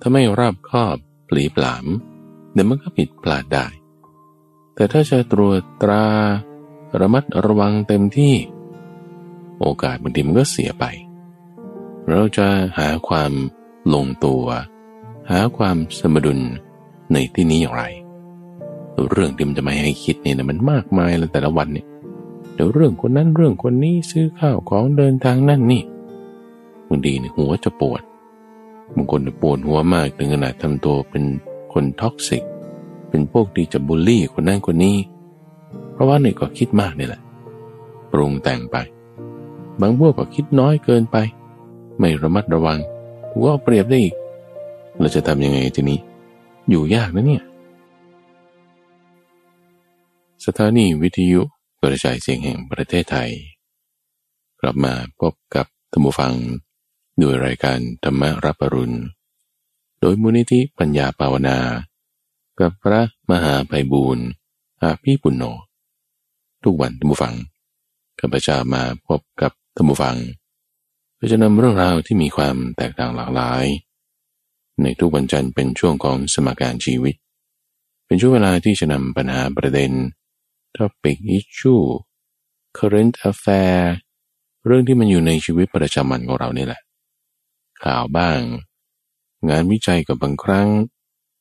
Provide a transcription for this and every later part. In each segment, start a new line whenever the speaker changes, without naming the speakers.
ถ้าไม่รอบคอบปลีปลาม เดี๋ยวมันก็ผิดพลาดได้ แต่ถ้าจะตรวจตรา ระมัดระวังเต็มที่ โอกาสบางทีมันก็เสียไป เราจะหาความลงตัว หาความสมดุลในที่นี้อย่างไร เรื่องที่มันจะไม่ให้คิดเนี่ยมันมากมายเลยแต่ละวันเนี่ยเดี๋ยวเรื่องคนนั้นเรื่องคนนี้ซื้อข้าวของเดินทางนั่นนี่บางทีเนี่ยหัวจะปวด บางคนปวดหัวมากถึงขนาดทำตัวเป็นคนท็อกซิก เป็นพวกที่จะบูลลี่คนนั้นคนนี้ เพราะว่าเนี่ยก็คิดมากนี่แหละ ปรุงแต่งไป บางพวกก็คิดน้อยเกินไป ไม่ระมัดระวังหัวเปรียบได้อีก เราจะทำยังไงทีนี้ อยู่ยากนะเนี่ย สถานีวิทยุกระจายเสียงแห่งประเทศไทย กลับมาพบกับท่านผู้ฟัง ด้วยรายการธรรมรับปรุณ โดยมูลนิธิปัญญาภาวนา กับพระมหาไพบูรณ์อาภีปุณโญทุกวันท่านผู้ฟังข้าพเจ้ามาพบกับท่านผู้ฟังเพื่อจะนำเรื่องราวที่มีความแตกต่างหลากหลาย ในทุกวันจันทร์เป็นช่วงของสมการชีวิต เป็นช่วงเวลาที่จะนำปัญหาประเด็น topic issue current affair เรื่องที่มันอยู่ในชีวิตประจำวันของเรานี่แหละ ข่าวบ้าง งานวิจัยกับบางครั้ง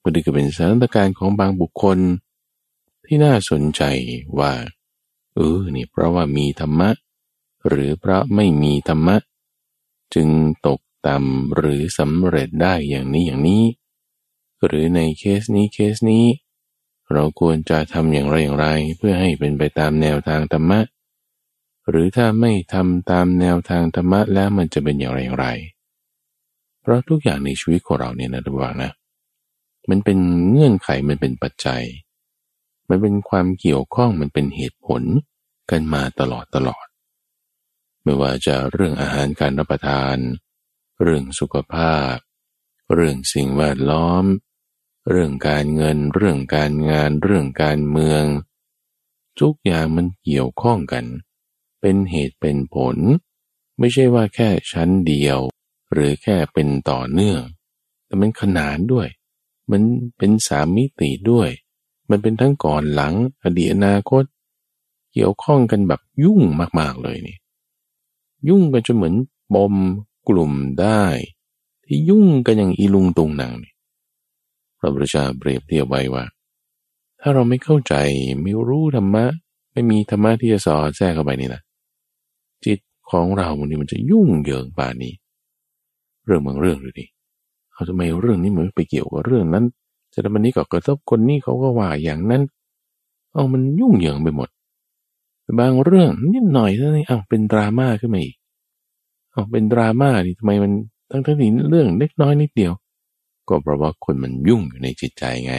บางทีก็เป็นสถานการณ์ของบางบุคคล ที่น่าสนใจว่าเออนี่เพราะว่ามีธรรมะ หรือเพราะไม่มีธรรมะ จึงตกต่ำหรือสำเร็จได้อย่างนี้อย่างนี้ หรือในเคสนี้เคสนี้ เราควรจะทำอย่างไรอย่างไร เพื่อให้เป็นไปตามแนวทางธรรมะ หรือถ้าไม่ทำตามแนวทางธรรมะแล้วมันจะเป็นอย่างไรอย่างไร เพราะทุกอย่างในชีวิตของเราเนี่ยนะทุกว่านะ มันเป็นเงื่อนไขมันเป็นปัจจัย มันเป็นความเกี่ยวข้องมันเป็นเหตุผลกันมาตลอดตลอด ไม่ว่าจะเรื่องอาหารการรับประทาน เรื่องสุขภาพ เรื่องสิ่งแวดล้อม เรื่องการเงิน เรื่องการงาน เรื่องการเมือง ทุกอย่างมันเกี่ยวข้องกัน เป็นเหตุเป็นผล ไม่ใช่ว่าแค่ชั้นเดียว หรือแค่เป็นต่อเนื่อง แต่มันขนานด้วย มันเป็นสามมิติด้วย มันเป็นทั้งก่อนหลังอดีตอนาคต เกี่ยวข้องกันแบบยุ่งมากๆเลยนี่ ยุ่งกันจนเหมือนบอมกลุ่มได้ ที่ยุ่งกันอย่างอีลุงตุงนางนี่พระพุทธเจ้าเปรียบเทียบไว้ว่า ถ้าเราไม่เข้าใจไม่รู้ธรรมะ ไม่มีธรรมะที่จะสอนแทรกเข้าไปนี่นะจิตของเราวันนี้มันจะยุ่งเหยิงป่านี้ เรื่องบางเรื่องดูดิเขาทำไมเรื่องนี้มือนไปเกี่ยวกับเรื่องนั้นจะทำันนี้ก็กระทบคนนี้เขาก็ว่าอย่างนั้น เอามันยุ่งเหยิงไปหมด บางเรื่องนิดหน่อยเท่านี้เอาเป็นดราม่าขึ้นมาอีกเอาเป็นดราม่านี่ทำไมมันทั้งทั้งนี้เรื่องเล็กน้อยนิดเดียว ก็เพราะว่าคนมันยุ่งอยู่ในจิตใจไง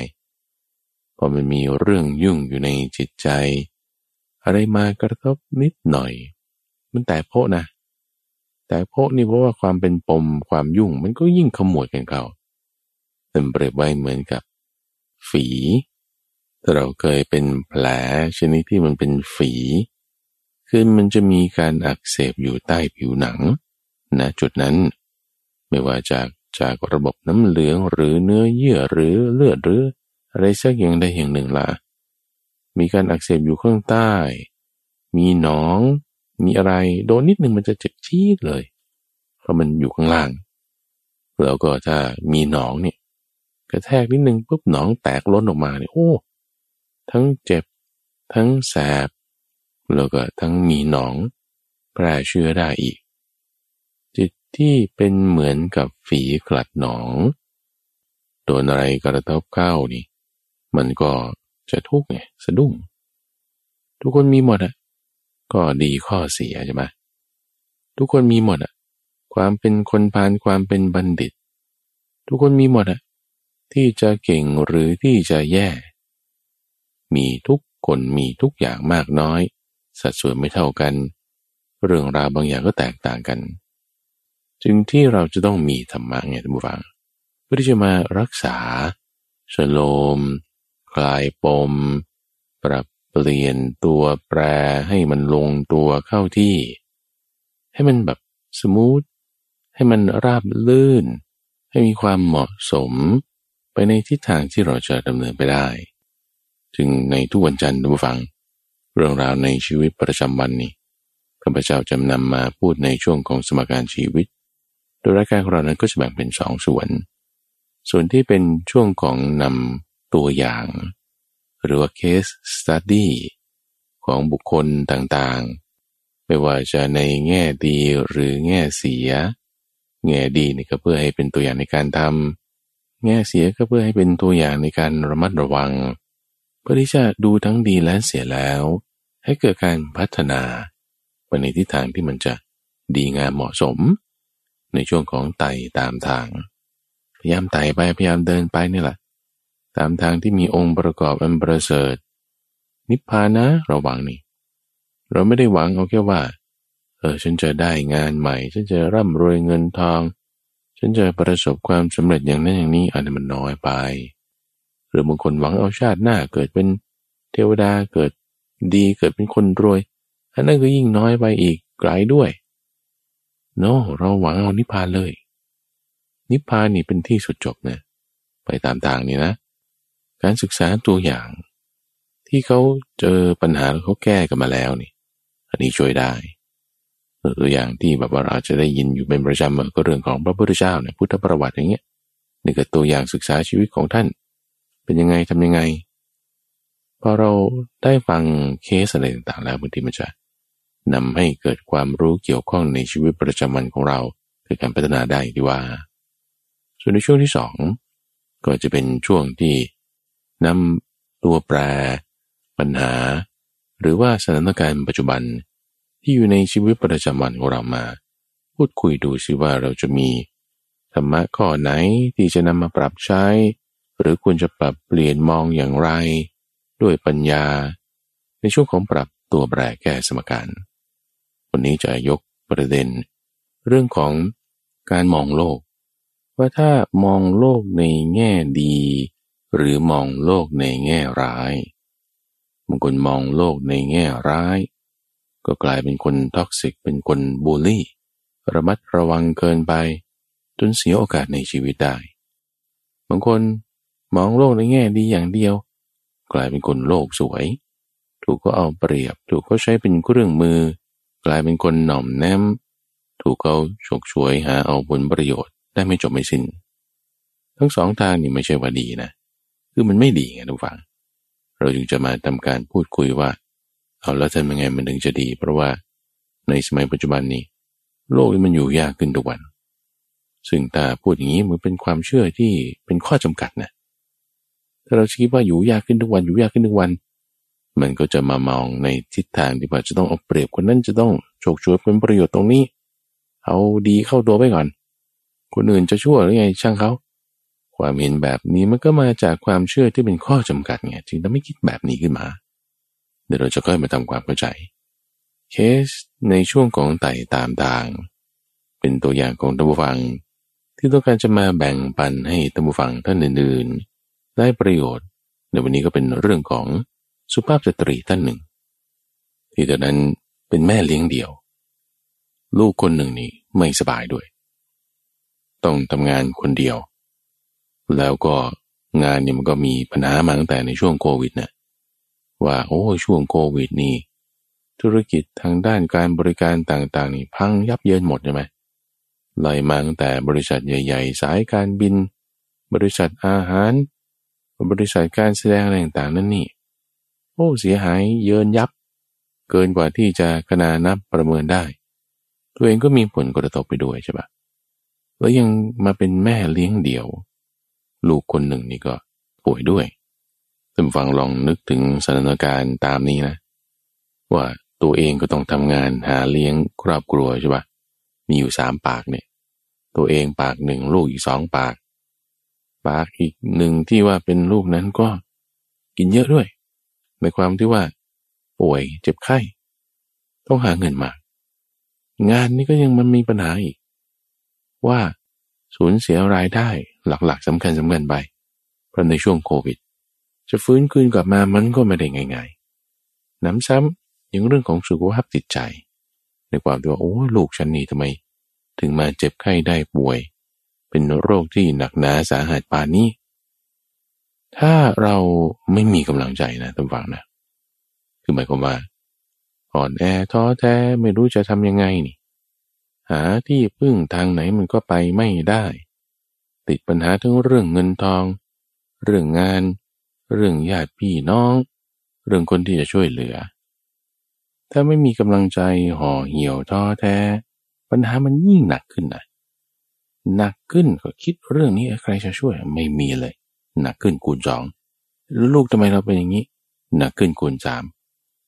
พอมันมีเรื่องยุ่งอยู่ในจิตใจ อะไรมากระทบนิดหน่อย มันแต่โพะนะ แต่พวกนี้เพราะว่าความเป็นปมความยุ่งมันก็ยิ่งขมวดกันเขาเป็นเปรียบไว้เหมือนกับ ฝีถ้าเราเคยเป็นแผลชนิดที่มันเป็นฝีคือมันจะมีการอักเสบอยู่ใต้ผิวหนังนะจุดนั้น ไม่ว่าจากจากระบบน้ำเหลืองหรือเนื้อเยื่อหรือเลือดหรืออะไรสักอย่างใดอย่างหนึ่งละมีการอักเสบอยู่ข้างใต้ มีหนอง มีอะไรโดนนิดนึงมันจะเจ็บจี๊ดเลย เพราะมันอยู่ข้างล่าง แล้วก็ถ้ามีหนองเนี่ยกระแทกนิดนึงปุ๊บหนองแตกล้นออกมาเนี่ยโอ้ทั้งเจ็บ ทั้งแสบ แล้วก็ทั้งมีหนองแพร่เชื้อได้อีก จิตที่เป็นเหมือนกับฝีกลัดหนองโดนอะไรกระทบเข้านี่ มันก็จะทุกข์ไงสะดุ้ง ทุกคนมีหมดอะ ก็ดีข้อเสียใช่ไหมทุกคนมีหมดอะความเป็นคนพาลความเป็นบัณฑิต ทุกคนมีหมดอะที่จะเก่งหรือที่จะแย่ มีทุกคนมีทุกอย่างมากน้อย สัดส่วนไม่เท่ากัน เรื่องราวบางอย่างก็แตกต่างกัน จึงที่เราจะต้องมีธรรมะไงท่านผู้ฟังเพื่อที่จะมารักษา ชโลม คลายปม ปรับ เปลี่ยนตัวแปรให้มันลงตัวเข้าที่ ให้มันแบบสมูทให้มันราบลื่น ให้มีความเหมาะสมไปในทิศทางที่เราจะดำเนินไปได้ จึงในทุกวันจันทร์ดูฟัง เรื่องราวในชีวิตประจำวันนี้ข้าพเจ้าจะนำมาพูดในช่วงของสมการชีวิต โดยรายการของเรานั้นก็จะแบ่งเป็นสองส่วน ส่วนที่เป็นช่วงของนำตัวอย่าง หรือว่า case study ของบุคคลต่างๆ ไม่ว่าจะในแง่ดีหรือแง่เสีย แง่ดีนี่ก็เพื่อให้เป็นตัวอย่างในการทำแง่เสียก็เพื่อให้เป็นตัวอย่างในการระมัดระวัง เพื่อที่จะดูทั้งดีและเสียแล้ว ให้เกิดการพัฒนาไปในทิศทางที่มันจะดีงามเหมาะสม ในช่วงของไต่ตามทาง พยายามไต่ไปพยายามเดินไปนี่แหละามทางที่มีองค์ประกอบอันประเสริฐ นิพพานนะเราหวังนี่เราไม่ได้หวังเอาแค่ว่า เออฉันจะได้งานใหม่ ฉันจะร่ำรวยเงินทอง ฉันจะประสบความสำเร็จอย่างนั้นอย่างนี้อันนี้มันน้อยไป หรือบางคนหวังเอาชาติหน้าเกิดเป็นเทวดาเกิดดีเกิดเป็นคนรวยอันนั้นก็ยิ่งน้อยไปอีกไกลด้วย โน no, เราหวังเอานิพพานเลย นิพพานนี่เป็นที่สุดจบนะไปตามทางนี่นะ การศึกษาตัวอย่าง ที่เขาเจอปัญหาแล้วเขาแก้กันมาแล้วนี่ อันนี้ช่วยได้ตัวอย่างที่แบบว่าเราจะได้ยินอยู่เป็นประจำก็เรื่องของพระพุทธเจ้าเนี่ยพุทธประวัติอย่างเงี้ยนี่ก็ตัวอย่างศึกษาชีวิตของท่าน เป็นยังไงทำยังไงพอเราได้ฟังเคสอะไรต่างๆแล้วบางทีมันจะนำให้เกิดความรู้เกี่ยวข้องในชีวิตประจำวันของเราคือการพัฒนาได้ดีว่า ส่วนในช่วงที่สองก็จะเป็นช่วงที่ นำตัวแปร ปัญหา หรือว่าสถานการณ์ปัจจุบันที่อยู่ในชีวิตประจำวันของเรามา พูดคุยดูสิว่าเราจะมีธรรมะข้อไหนที่จะนำมาปรับใช้ หรือควรจะปรับเปลี่ยนมองอย่างไร ด้วยปัญญา ในช่วงของปรับตัวแปรแก้สมการ วันนี้จะยกประเด็น เรื่องของการมองโลก ว่าถ้ามองโลกในแง่ดี หรือมองโลกในแง่ร้ายบางคนมองโลกในแง่ร้าย ก็กลายเป็นคน toxic เป็นคนบูลลี่ ระมัดระวังเกินไป จนเสียโอกาสในชีวิตได้บางคนมองโลกในแง่ดีอย่างเดียว กลายเป็นคนโลกสวย ถูกก็เอาเปรียบ ถูกก็ใช้เป็นเครื่องมือ กลายเป็นคนหน่อมแนมถูกเขาฉกฉวยหาเอาผลประโยชน์ได้ไม่จบไม่สิน้น ทั้งสองทางนี่ไม่ใช่ว่าดีนะ คือมันไม่ดีไงทุกฝัง เราจึงจะมาทำการพูดคุยว่า เอาแล้วทำยังไงมันถึงจะดี เพราะว่าในสมัยปัจจุบันนี้ โลกมันอยู่ยากขึ้นทุกวัน ซึ่งถ้าพูดอย่างนี้มันเป็นความเชื่อที่เป็นข้อจำกัดนะถ้าเราคิดว่าอยู่ยากขึ้นทุกวันอยู่ยากขึ้นทุกวัน มันก็จะมามองในทิศทางที่ว่าจะต้องเอาเปรียบคนนั้นจะต้องโชคช่วยเป็นประโยชน์ตรงนี้ เอาดีเข้าตัวไปก่อน คนอื่นจะชั่วหรือไงช่างเขา ความเห็นแบบนี้มันก็มาจากความเชื่อที่เป็นข้อจำกัดไงจึงทำให้คิดแบบนี้ขึ้นมา เดี๋ยวเราจะค่อยมาทำความเข้าใจ เคสในช่วงของไต่ตามทาง เป็นตัวอย่างของตัมบูฟัง ที่ต้องการจะมาแบ่งปันให้ตัมบูฟังท่านอื่นๆ ได้ประโยชน์ในวันนี้ก็เป็นเรื่องของสุภาพสตรีท่านหนึ่ง ที่ตอนนั้นเป็นแม่เลี้ยงเดี่ยว ลูกคนหนึ่งนี่ไม่สบายด้วย ต้องทำงานคนเดียว แล้วก็งานนี่มันก็มีปัญหามาตั้งแต่ในช่วงโควิดนะว่าโอ้ช่วงโควิดนี่ ธุรกิจทางด้านการบริการต่างๆนี่พังยับเยินหมดใช่ไหมไล่มาตั้งแต่บริษัทใหญ่ ๆ สายการบิน บริษัทอาหาร บริษัทการแสดงอะไรต่างๆนั่นนี่ โอ้เสียหายเยินยับ เกินกว่าที่จะขนานับประเมินได้ ตัวเองก็มีผลกระทบไปด้วยใช่ปะแล้วยังมาเป็นแม่เลี้ยงเดี่ยว ลูกคนหนึ่งนี่ก็ป่วยด้วยท่านฟังลองนึกถึงสถานการณ์ตามนี้นะ ว่าตัวเองก็ต้องทำงานหาเลี้ยงครอบครัวใช่ปะมีอยู่สามปากเนี่ย ตัวเองปากหนึ่งลูกอีกสองปาก ปากอีกหนึ่งที่ว่าเป็นลูกนั้นก็กินเยอะด้วย ในความที่ว่า ป่วยเจ็บไข้ ต้องหาเงินมา งานนี้ก็ยังมันมีปัญหาอีก ว่า สูญเสียรายได้หลักๆสำคัญสำคัญไป เพราะในช่วงโควิด จะฟื้นคืนกลับมามันก็ไม่ได้ง่ายๆน้ำซ้ำยังเรื่องของสุขภาพจิตใจ ในความที่ว่าโอ้ลูกฉันนี่ทำไม ถึงมาเจ็บไข้ได้ป่วย เป็นโรคที่หนักหนาสาหัสปานนี้ ถ้าเราไม่มีกำลังใจนะท่านฟังนะ คือหมายความว่าอ่อนแอท้อแท้ไม่รู้จะทำยังไงนี่ หาที่พึ่งทางไหนมันก็ไปไม่ได้ ติดปัญหาทั้งเรื่องเงินทอง เรื่องงาน เรื่องญาติพี่น้อง เรื่องคนที่จะช่วยเหลือ ถ้าไม่มีกำลังใจห่อเหี่ยวท้อแท้ ปัญหามันยิ่งหนักขึ้นนะหนักขึ้นก็คิดเรื่องนี้ใครจะช่วยไม่มีเลย หนักขึ้นคูณสองลูกทำไมเราเป็นอย่างนี้ หนักขึ้นคูณสาม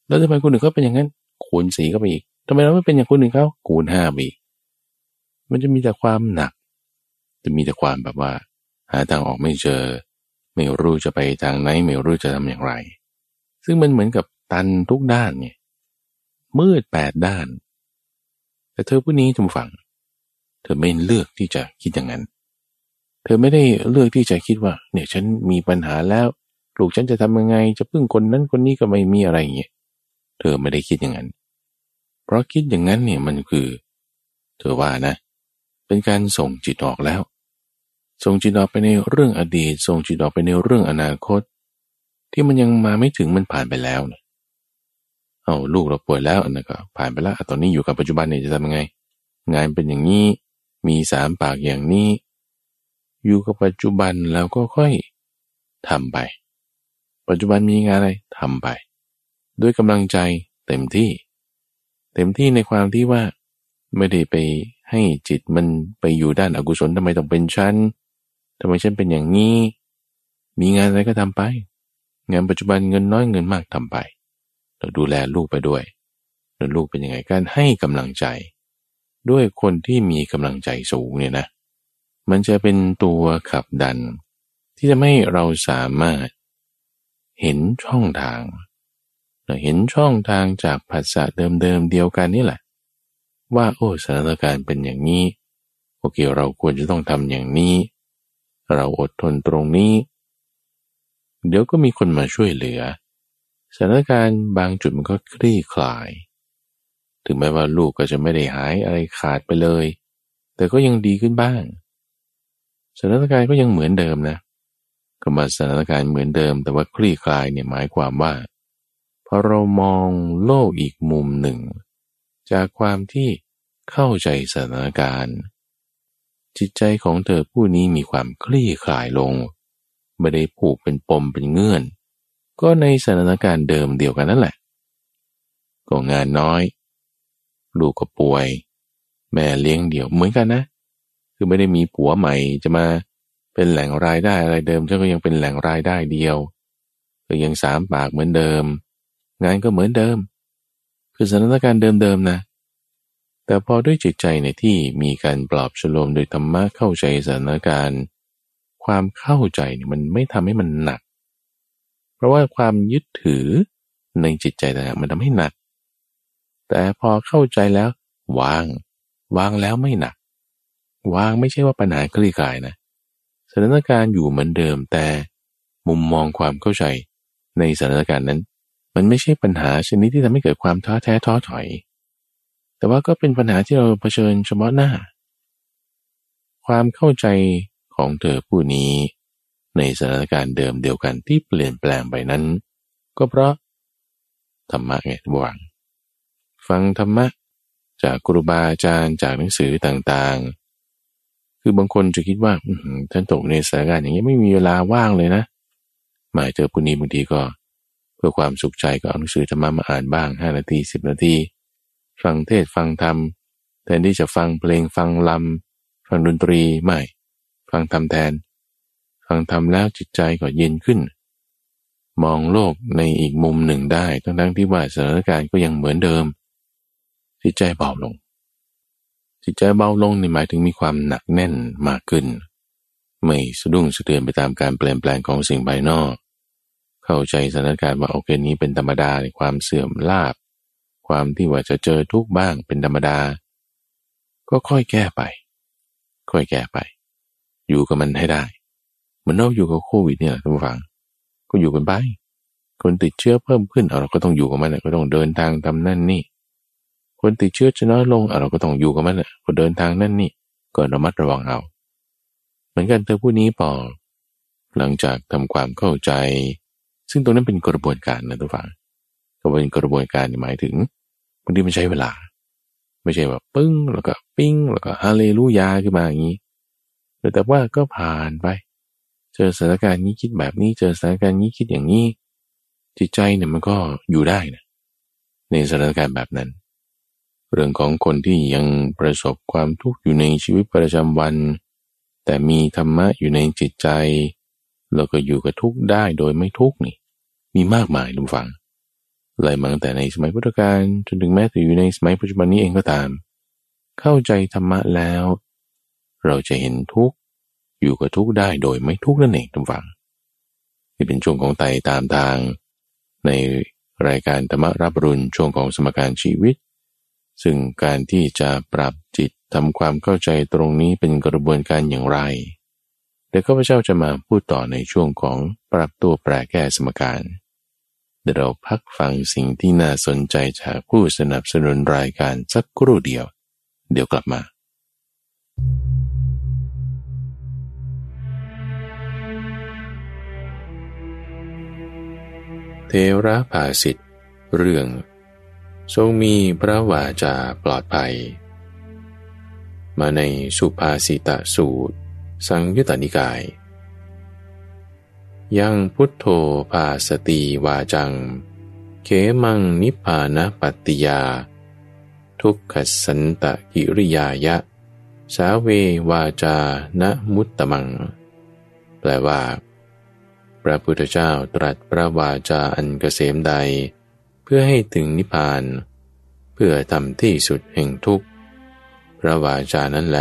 แล้วทำไมคนอื่นเขาเป็นอย่างนั้นคูณสี่ก็ไปอีกทำไมเราไม่เป็นอย่างคนอื่นเขาคูณห้าไปอีก มันจะมีแต่ความหนัก จะมีแต่ความแบบว่า หาทางออกไม่เจอ ไม่รู้จะไปทางไหน ไม่รู้จะทำอย่างไร ซึ่งมันเหมือนกับตันทุกด้านเนี่ยมืดแปดด้าน แต่เธอผู้นี้จงฟัง เธอไม่เลือกที่จะคิดอย่างนั้น เธอไม่ได้เลือกที่จะคิดว่า เนี่ยฉันมีปัญหาแล้วลูกฉันจะทำยังไง จะพึ่งคนนั้นคนนี้ก็ไม่มีอะไรอย่างเงี้ย เธอไม่ได้คิดอย่างนั้น เพราะคิดอย่างนั้นเนี่ยมันคือ เธอว่านะ เป็นการส่งจิตออกแล้ว ส่งจิตออกไปในเรื่องอดีต ส่งจิตออกไปในเรื่องอนาคต ที่มันยังมาไม่ถึงมันผ่านไปแล้วเนะเอาลูกเราป่วยแล้วนนั้นก็ผ่านไปแล้วตอนนี้อยู่กับปัจจุบันเนี่ยจะทำยังไง งานเป็นอย่างนี้มีสามปากอย่างนี้ อยู่กับปัจจุบันแล้วก็ค่อยทำไป ปัจจุบันมีงานอะไรทำไป ด้วยกำลังใจเต็มที่ เต็มที่ในความที่ว่า ไม่ได้ไป ให้จิตมันไปอยู่ด้านอากุศลทำไมต้องเป็นชั้นทำไมฉันเป็นอย่างนี้ มีงานอะไรก็ทำไป งานปัจจุบันเงินน้อยเงินมากทำไป เราดูแลลูกไปด้วยแล้วลูกเป็นยังไงการให้กำลังใจ ด้วยคนที่มีกำลังใจสูงเนี่ยนะ มันจะเป็นตัวขับดัน ที่จะให้เราสามารถเห็นช่องทางเห็นช่องทางจากภาษาเดิมๆเดียวกันนี่แหละ ว่าโอ้สถานการณ์เป็นอย่างนี้โอเคเราควรจะต้องทำอย่างนี้ เราอดทนตรงนี้ เดี๋ยวก็มีคนมาช่วยเหลือสถานการณ์บางจุดมันก็คลี่คลาย ถึงแม้ว่าลูกก็จะไม่ได้หายอะไรขาดไปเลย แต่ก็ยังดีขึ้นบ้างสถานการณ์ก็ยังเหมือนเดิมนะก็มาสถานการณ์เหมือนเดิม แต่ว่าคลี่คลายเนี่ยหมายความว่าพอเรามองโลกอีกมุมหนึ่ง จากความที่เข้าใจสถานการณ์ จิตใจของเธอผู้นี้มีความคลี่คลายลง ไม่ได้ผูกเป็นปมเป็นเงื่อน ก็ในสถานการณ์เดิมเดียวกันนั่นแหละก็งานน้อย ลูกก็ป่วย แม่เลี้ยงเดี่ยวเหมือนกันนะ คือไม่ได้มีผัวใหม่จะมาเป็นแหล่งรายได้อะไรเดิมฉันก็ยังเป็นแหล่งรายได้เดียวก็ยังสามปากเหมือนเดิม งานก็เหมือนเดิม คือสถานการณ์เดิมๆนะ แต่พอด้วยจิตใจในที่มีการปลอบฉลมโดยธรรมะเข้าใจสถานการณ์ ความเข้าใจเนี่ยมันไม่ทำให้มันหนัก เพราะว่าความยึดถือในจิตใจต่างมันทำให้หนัก แต่พอเข้าใจแล้ว วาง วางแล้วไม่หนัก วางไม่ใช่ว่าปัญหาคลี่คลายนะสถานการณ์อยู่เหมือนเดิมแต่มุมมองความเข้าใจในสถานการณ์นั้น มันไม่ใช่ปัญหาชนิดที่ทำให้เกิดความท้อแท้ท้อถอย แต่ว่าก็เป็นปัญหาที่เราเผชิญเฉพาะหน้า ความเข้าใจของเธอผู้นี้ ในสถานการณ์เดิมเดียวกันที่เปลี่ยนแปลงไปนั้น ก็เพราะธรรมะไงทุกวังฟังธรรมะจากครูบาอาจารย์จากหนังสือต่างๆ คือบางคนจะคิดว่าท่านตกในสถานการณ์อย่างนี้ไม่มีเวลาว่างเลยนะ หมายเจอผู้นี้บางทีก็ พื่อความสุขใจก็เอาหนังสือธรรมะมาอ่านบ้างห้านาทีสิบนาที ฟังเทศฟังธรรมแทนที่จะฟังเพลงฟังลำฟังดนตรีไม่ ฟังธรรมแทน ฟังธรรมแล้วจิตใจก็เย็นขึ้น มองโลกในอีกมุมหนึ่งได้ ทั้งๆที่ว่าสถานการณ์ก็ยังเหมือนเดิม จิตใจเบาลง จิตใจเบาลงในหมายถึงมีความหนักแน่นมากขึ้น ไม่สะดุ้งสะเทือนไปตามการเปลี่ยนแปลงของสิ่งภายนอก เข้าใจสถานการณ์ว่าโอเคนี้เป็นธรรมดาในความเสื่อมลาบ ความที่ว่าจะเจอทุกบ้างเป็นธรรมดา ก็ค่อยแก้ไป ค่อยแก้ไป อยู่กับมันให้ได้ เหมือนเราอยู่กับโควิดเนี่ยทุกฝัง ก็อยู่กันไป คนติดเชื้อเพิ่มขึ้นเราก็ต้องอยู่กับมันก็ต้องเดินทางทำนั่นนี่คนติดเชื้อจะน้อยลงเราก็ต้องอยู่กับมันแหละก็เดินทางนั่นนี่ก็ระมัดระวังเอา เหมือนกันเธอผู้นี้ปอหลังจากทำความเข้าใจ ซึ่งตรงนั้นเป็นกระบวนการนะทุกฝั่งก็เป็นกระบวนการหมายถึงบางทีมันใช้เวลา ไม่ใช่แบบปึ้งแล้วก็ปิ้งแล้วก็ฮาเลลูยาขึ้นมาอย่างนี้แต่ว่าก็ผ่านไป เจอสถานการณ์นี้คิดแบบนี้ เจอสถานการณ์นี้คิดอย่างนี้ จิตใจเนี่ยมันก็อยู่ได้นะในสถานการณ์แบบนั้น เรื่องของคนที่ยังประสบความทุกข์อยู่ในชีวิตประจำวัน แต่มีธรรมะอยู่ในจิตใจเราก็อยู่กับทุกข์ได้โดยไม่ทุกข์นี่ มีมากมายลุงฟังไล่มาตั้งแต่ในสมัยพุทธกาลจนถึงแม้แต่อยู่ในสมัยปัจจุบันนี้เองก็ตาม เข้าใจธรรมะแล้ว เราจะเห็นทุกข์อยู่กับทุกข์ได้โดยไม่ทุกข์นั่นเองทุกฝังที่เป็นช่วงของไต่ตามทาง ในรายการธรรมรับรุนช่วงของสมการชีวิต ซึ่งการที่จะปรับจิตทำความเข้าใจตรงนี้เป็นกระบวนการอย่างไรเดี๋ยวข้าพเจ้าจะมาพูดต่อในช่วงของปรับตัวแปรแก้สมการ เดี๋ยวเราพักฟังสิ่งที่น่าสนใจจากผู้สนับสนุนรายการสักครู่เดียว เดี๋ยวกลับมาเทระภาสิทธิ์เรื่อง ทรงมีพระวาจาปลอดภัย มาในสุภาษิตสูตร สังยุตตนิกาย ยังพุทโธภาสติวาจัง เขมังนิพานะปัตติยา ทุกขสันตกิริยายะ สาเววาจานะมุตตมัง แปลว่า พระพุทธเจ้าตรัสพระวาจาอันเกษมใด เพื่อให้ถึงนิพพาน เพื่อทำที่สุดแห่งทุกข์พระวาจานั้นแล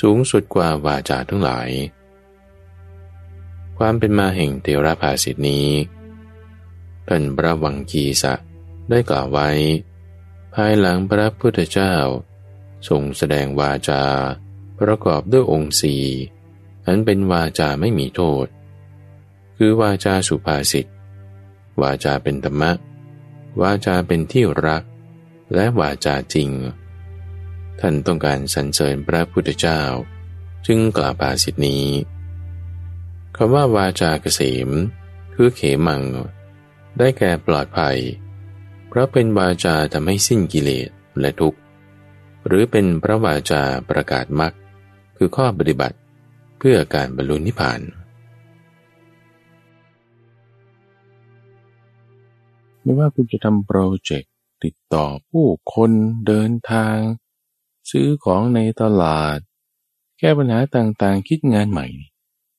สูงสุดกว่าวาจาทั้งหลาย ความเป็นมาแห่งเทระภาสิทนี้ท่านพระวังคีสะได้กล่าวไว้ ภายหลังพระพุทธเจ้าทรงแสดงวาจา ประกอบด้วยองค์สีอันเป็นวาจาไม่มีโทษ คือวาจาสุภาษิตวาจาเป็นธรรมะ วาจาเป็นที่รัก และวาจาจริง ท่านต้องการสรรเสริญพระพุทธเจ้า จึงกล่าวภาษิตนี้ คำว่าวาจาเกษม คือเขมัง ได้แก่ปลอดภัย เพราะเป็นวาจาทำให้สิ้นกิเลสและทุกข์ หรือเป็นพระวาจาประกาศมรรคคือข้อปฏิบัติเพื่อการบรรลุนิพพานไม่ว่าคุณจะทำโปรเจกต์ติดต่อผู้คนเดินทาง ซื้อของในตลาด แก้ปัญหาต่างๆ คิดงานใหม่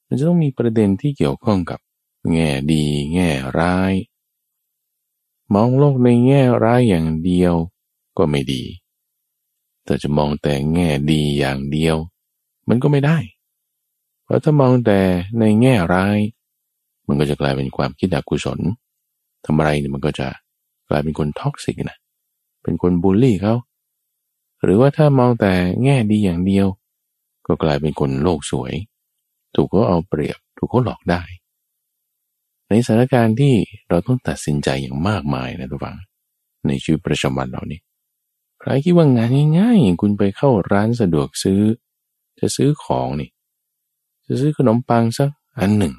มันจะต้องมีประเด็นที่เกี่ยวข้องกับแง่ดี แง่ร้าย มองโลกในแง่ร้ายอย่างเดียวก็ไม่ดี แต่จะมองแต่แง่ดีอย่างเดียว มันก็ไม่ได้ เพราะถ้ามองแต่ในแง่ร้าย มันก็จะกลายเป็นความคิดอกุศลทำอะไรเนี่ยมันก็จะกลายเป็นคน toxic นะเป็นคนบูลลี่เขาหรือว่าถ้ามองแต่แง่ดีอย่างเดียว ก็กลายเป็นคนโลกสวย ถูกเขาเอาเปรียบ ถูกเขาหลอกได้ ในสถานการณ์ที่เราต้องตัดสินใจอย่างมากมายนะทุกฝัง ในชีวิตประจำวันเรานี่ใครคิดว่างานง่ายๆคุณไปเข้าร้านสะดวกซื้อ จะซื้อของนี่ จะซื้อขนมปังสักอันหนึ่ง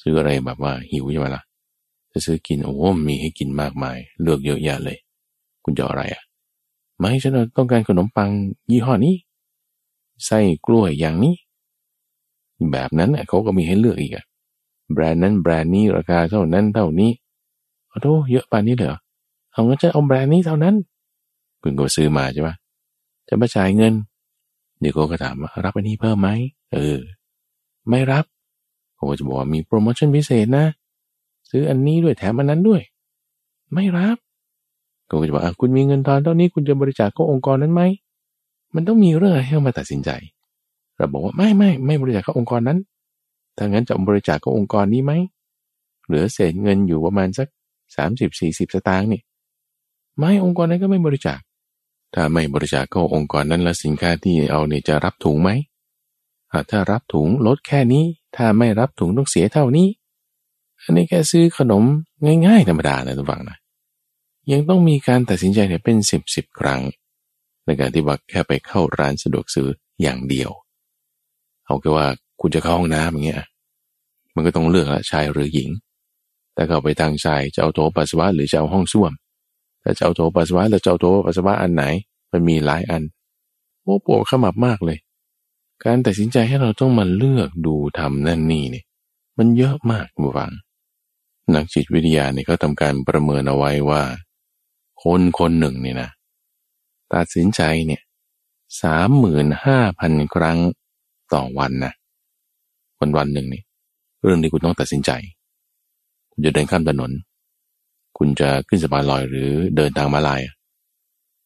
ซื้ออะไรแบบว่าหิวใช่ไหมละ่ะจะซื้อกินโอ้มีให้กินมากมาย เลือกเยอะแยะเลย คุณจะอะไรอะไม่ฉันต้องการขนมปังยี่ห้อนี้ไส้กล้วยอย่างนี้ แบบนั้นเขาก็มีให้เลือกอีกอะแบรนด์นั้นแบรนด์นี้ราคาเท่านั้นเท่านี้โอ้โหเยอะปานนี้เหรอเอางั้นจะเอาแบรนด์นี้เท่านั้น คุณก็ซื้อมาใช่ปะจะมาจ่ายเงิน เดี๋ยวก็ถามว่ารับอันนี้เพิ่มไหมเออ ไม่รับเขาจะบอกว่ามีโปรโมชั่นพิเศษนะ ซื้ออันนี้ด้วยแถมอันนั้นด้วย ไม่รับก็จะบอกคุณมีเงินทอนเท่านี้คุณจะบริจาคเข้าองค์กรนั้นไหมมันต้องมีเรื่องให้มาตัดสินใจ เราบอกว่าไม่ไม่ไม่บริจาคเข้าองค์กรนั้นถ้างั้นจะบริจาคเข้าองค์กรนี้ไหมเหลือเศษเงินอยู่ประมาณสักสามสิบสี่สิบสตางค์นี่ไม่องค์กรนั้นก็ไม่บริจาค ถ้าไม่บริจาคเข้าองค์กรนั้นแล้วสินค้าที่เอาเนี่ยจะรับถุงไหมถ้ารับถุงลดแค่นี้ ถ้าไม่รับถุงต้องเสียเท่านี้ อันนี้แค่ซื้อขนมง่ายๆธรรมดานะทุกฝังนะยังต้องมีการตัดสินใจเนี่ยเป็นสิบสิบครั้ง ในการที่ว่าแค่ไปเข้าร้านสะดวกซื้ออย่างเดียว เอาแค่ว่าคุณจะเข้าห้องน้ำอย่างเงี้ย มันก็ต้องเลือกละชายหรือหญิง แต่เข้าไปทางชายจะเอาโถปัสสาวะหรือจะเอาห้องส้วมถ้าจะเอาโถปัสสาวะหรือจะเอาโถปัสสาวะอันไหน มันมีหลายอันโอ้ปวดขมับมากเลย การตัดสินใจให้เราต้องมาเลือกดูทำนั่นนี่เนี่ยมันเยอะมากบุฟัง นักจิตวิทยาเนี่ยเขาทำการประเมินเอาไว้ว่า คนคนหนึ่งเนี่ยนะ ตัดสินใจเนี่ยสามหมื่นห้าพันครั้ง ต่อวันนะวันวันหนึ่งนี่เรื่องที่คุณต้องตัดสินใจ คุณจะเดินข้ามถนน คุณจะขึ้นสะพานลอยหรือเดินทางมาลาย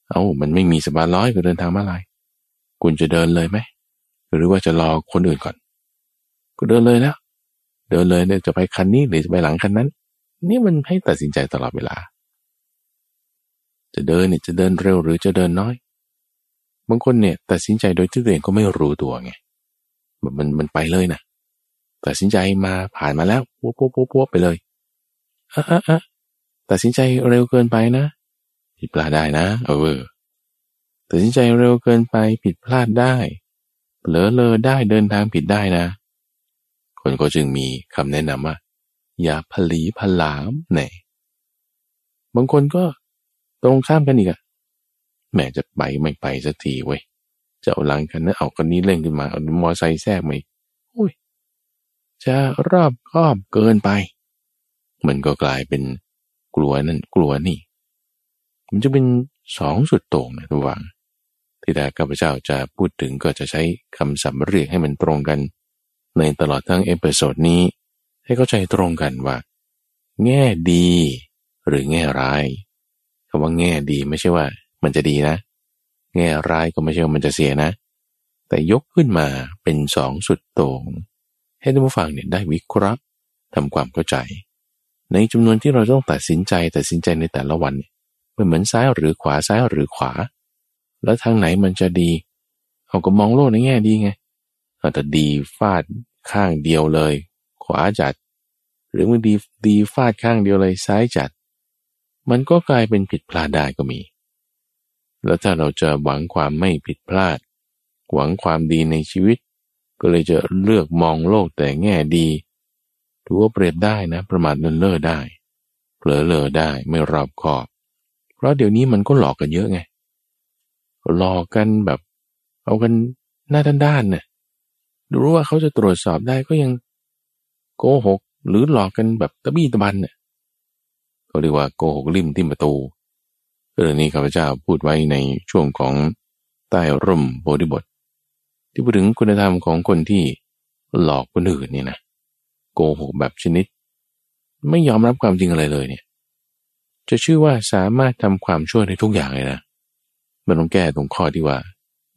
เอา้ามันไม่มีสะพานลอยก็เดินทางมาลาย คุณจะเดินเลยไหมหรือว่าจะรอคนอื่นก่อน ก็เดินเลยแล้วเดินเลยเนี่ยจะไปคันนี้หรือจะไปหลังคันนั้น นี่มันให้ตัดสินใจตลอดเวลา จะเดินเนี่ยจะเดินเร็วหรือจะเดินน้อยบางคนเนี่ยตัดสินใจโดยที่ตัวเองก็ไม่รู้ตัวไง แบบมันมันไปเลยนะตัดสินใจมาผ่านมาแล้วปุ๊บปุ๊บปุ๊บปุ๊บไปเลยอะอะอะตัดสินใจเร็วเกินไปนะผิดพลาดได้นะ เออตัดสินใจเร็วเกินไปผิดพลาดได้เผลอเลอได้เดินทางผิดได้นะ คนก็จึงมีคำแนะนำว่า อย่าผลีผลามเน่บางคนก็ตรงข้ามกันอีกอะแม่จะไปไม่ไปสักทีเว้ย จะเอาหลังกันนะเอาคนนี้เล่นขึ้นมาเอามอไซค์แทรกมาอุ้ยจะรอบคอบเกินไป มันก็กลายเป็นกลัวนั่นกลัวนี่ มันจะเป็นสองสุดโต่งนะทุกวังที่แต่ข้าพเจ้าจะพูดถึงก็จะใช้คำสัมเรียกให้มันตรงกัน ในตลอดทั้ง episode นี้ ให้เข้าใจตรงกันว่า แง่ดี หรือแง่ร้ายคำว่าแง่ดีไม่ใช่ว่า มันจะดีนะ แง่ร้ายก็ไม่ใช่ว่ามันจะเสียนะ แต่ยกขึ้นมาเป็นสองสุดโต่งให้ท่านผู้ฟังเนี่ยได้วิเคราะห์ทำความเข้าใจ ในจำนวนที่เราต้องตัดสินใจตัดสินใจในแต่ละวันมันเหมือนซ้ายหรือขวาซ้ายหรือขวา แล้วทางไหนมันจะดีเราก็มองโลกในแง่ดีไงอาจจะดีฟาดข้างเดียวเลย ขวาจัด หรือมันดีดีฟาดข้างเดียวเลยซ้ายจัด มันก็กลายเป็นผิดพลาดได้ก็มี แล้วถ้าเราจะหวังความไม่ผิดพลาด หวังความดีในชีวิต ก็เลยจะเลือกมองโลกแต่แง่ดีถือว่าเปรียบได้นะ ประมาทเลินเล่อได้เผลอเลอได้ไม่รอบคอบ เพราะเดี๋ยวนี้มันก็หลอกกันเยอะไง หลอกกันแบบ เอากันหน้าด้านๆเนี่ยรู้ว่าเขาจะตรวจสอบได้ก็ยังโกหก หรือหลอกกันแบบตะบี้ตะบันเนี่ยเขาเรียกว่าโกหกริมที่ประตู เรื่องนี้ข้าพเจ้าพูดไว้ในช่วงของใต้ร่มโพธิบท ที่พูดถึงคุณธรรมของคนที่หลอกคนอื่นนี่นะโกหกแบบชนิด ไม่ยอมรับความจริงอะไรเลยเนี่ย จะชื่อว่าสามารถทำความชั่วได้ทุกอย่างเลยนะมันต้องแก้ตรงข้อที่ว่า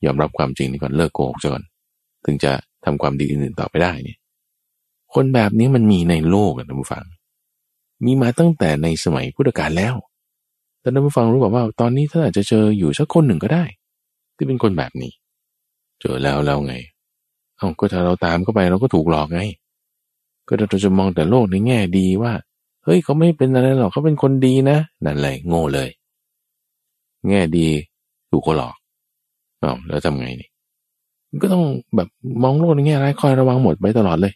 ยอมรับความจริงนี่ก่อนเลิกโกหกก่อน ถึงจะทำความดีอื่นๆต่อไปได้เนี่ย คนแบบนี้มันมีในโลกนะท่านผู้ฟัง มีมาตั้งแต่ในสมัยพุทธกาลแล้ว แต่ท่านผู้ฟังรู้บอกว่า ตอนนี้ท่านอาจจะเจออยู่สักคนหนึ่งก็ได้ ที่เป็นคนแบบนี้ เจอแล้วแล้วไงเอาก็ถ้าเราตามเข้าไปเราก็ถูกหลอกไง ก็เราจะมองแต่โลกในแง่ดีว่า เฮ้ยเขาไม่เป็นอะไรหรอกเขาเป็นคนดีนะนั่นแหละโง่เลย แง่ดีถูกเขาหลอกอ๋อแล้วทำไงนี่ก็ต้องแบบมองโลกในแง่ร้ายคอยระวังหมดไปตลอดเลย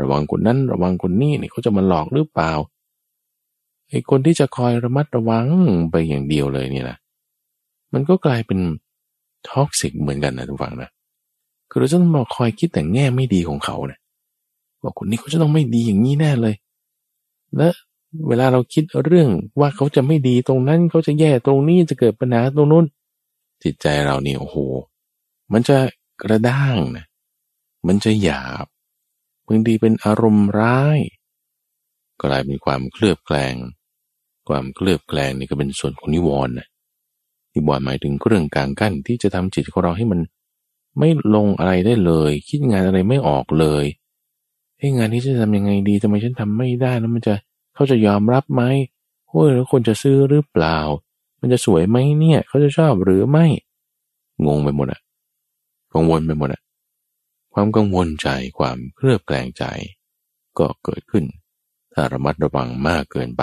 ระวังคนนั้นระวังคนนี้นี่เขาจะมาหลอกหรือเปล่า ไอ้คนที่จะคอยระมัดระวังไปอย่างเดียวเลยนี่นะมันก็กลายเป็น toxic เหมือนกันนะทุกฝั่งนะคือเราจะต้องมาคอยคิดแต่แง่ไม่ดีของเขาเนะี่ยว่าคนนี้เขาจะต้องไม่ดีอย่างนี้แน่เลย และเวลาเราคิดเรื่องว่าเขาจะไม่ดีตรงนั้นเขาจะแย่ตรงนี้จะเกิดปัญหาตรงนู้น จิตใจเราเนี่ยโอ้โห มันจะกระด้างนะ มันจะหยาบบางทีเป็นอารมณ์ร้ายกลายเป็นความเคลือบแคลง ความเคลือบแคลงนี่ก็เป็นส่วนของนิวรณ์นะนิวรณ์หมายถึงเครื่องกลางกั้นที่จะทำจิตของเราให้มัน ไม่ลงอะไรได้เลย คิดงานอะไรไม่ออกเลยเฮ้งานนี้จะทำยังไงดีทำไมฉันทำไม่ได้แล้วมันจะเขาจะยอมรับไหมโอ้ยแล้วคนจะซื้อหรือเปล่า มันจะสวยไหมเนี่ย เขาจะชอบหรือไม่ งงไปหมดอะกังวลไปหมดอะความกังวลใจความเคลือบแคลงใจ ก็เกิดขึ้นถ้าระมัดระวังมากเกินไป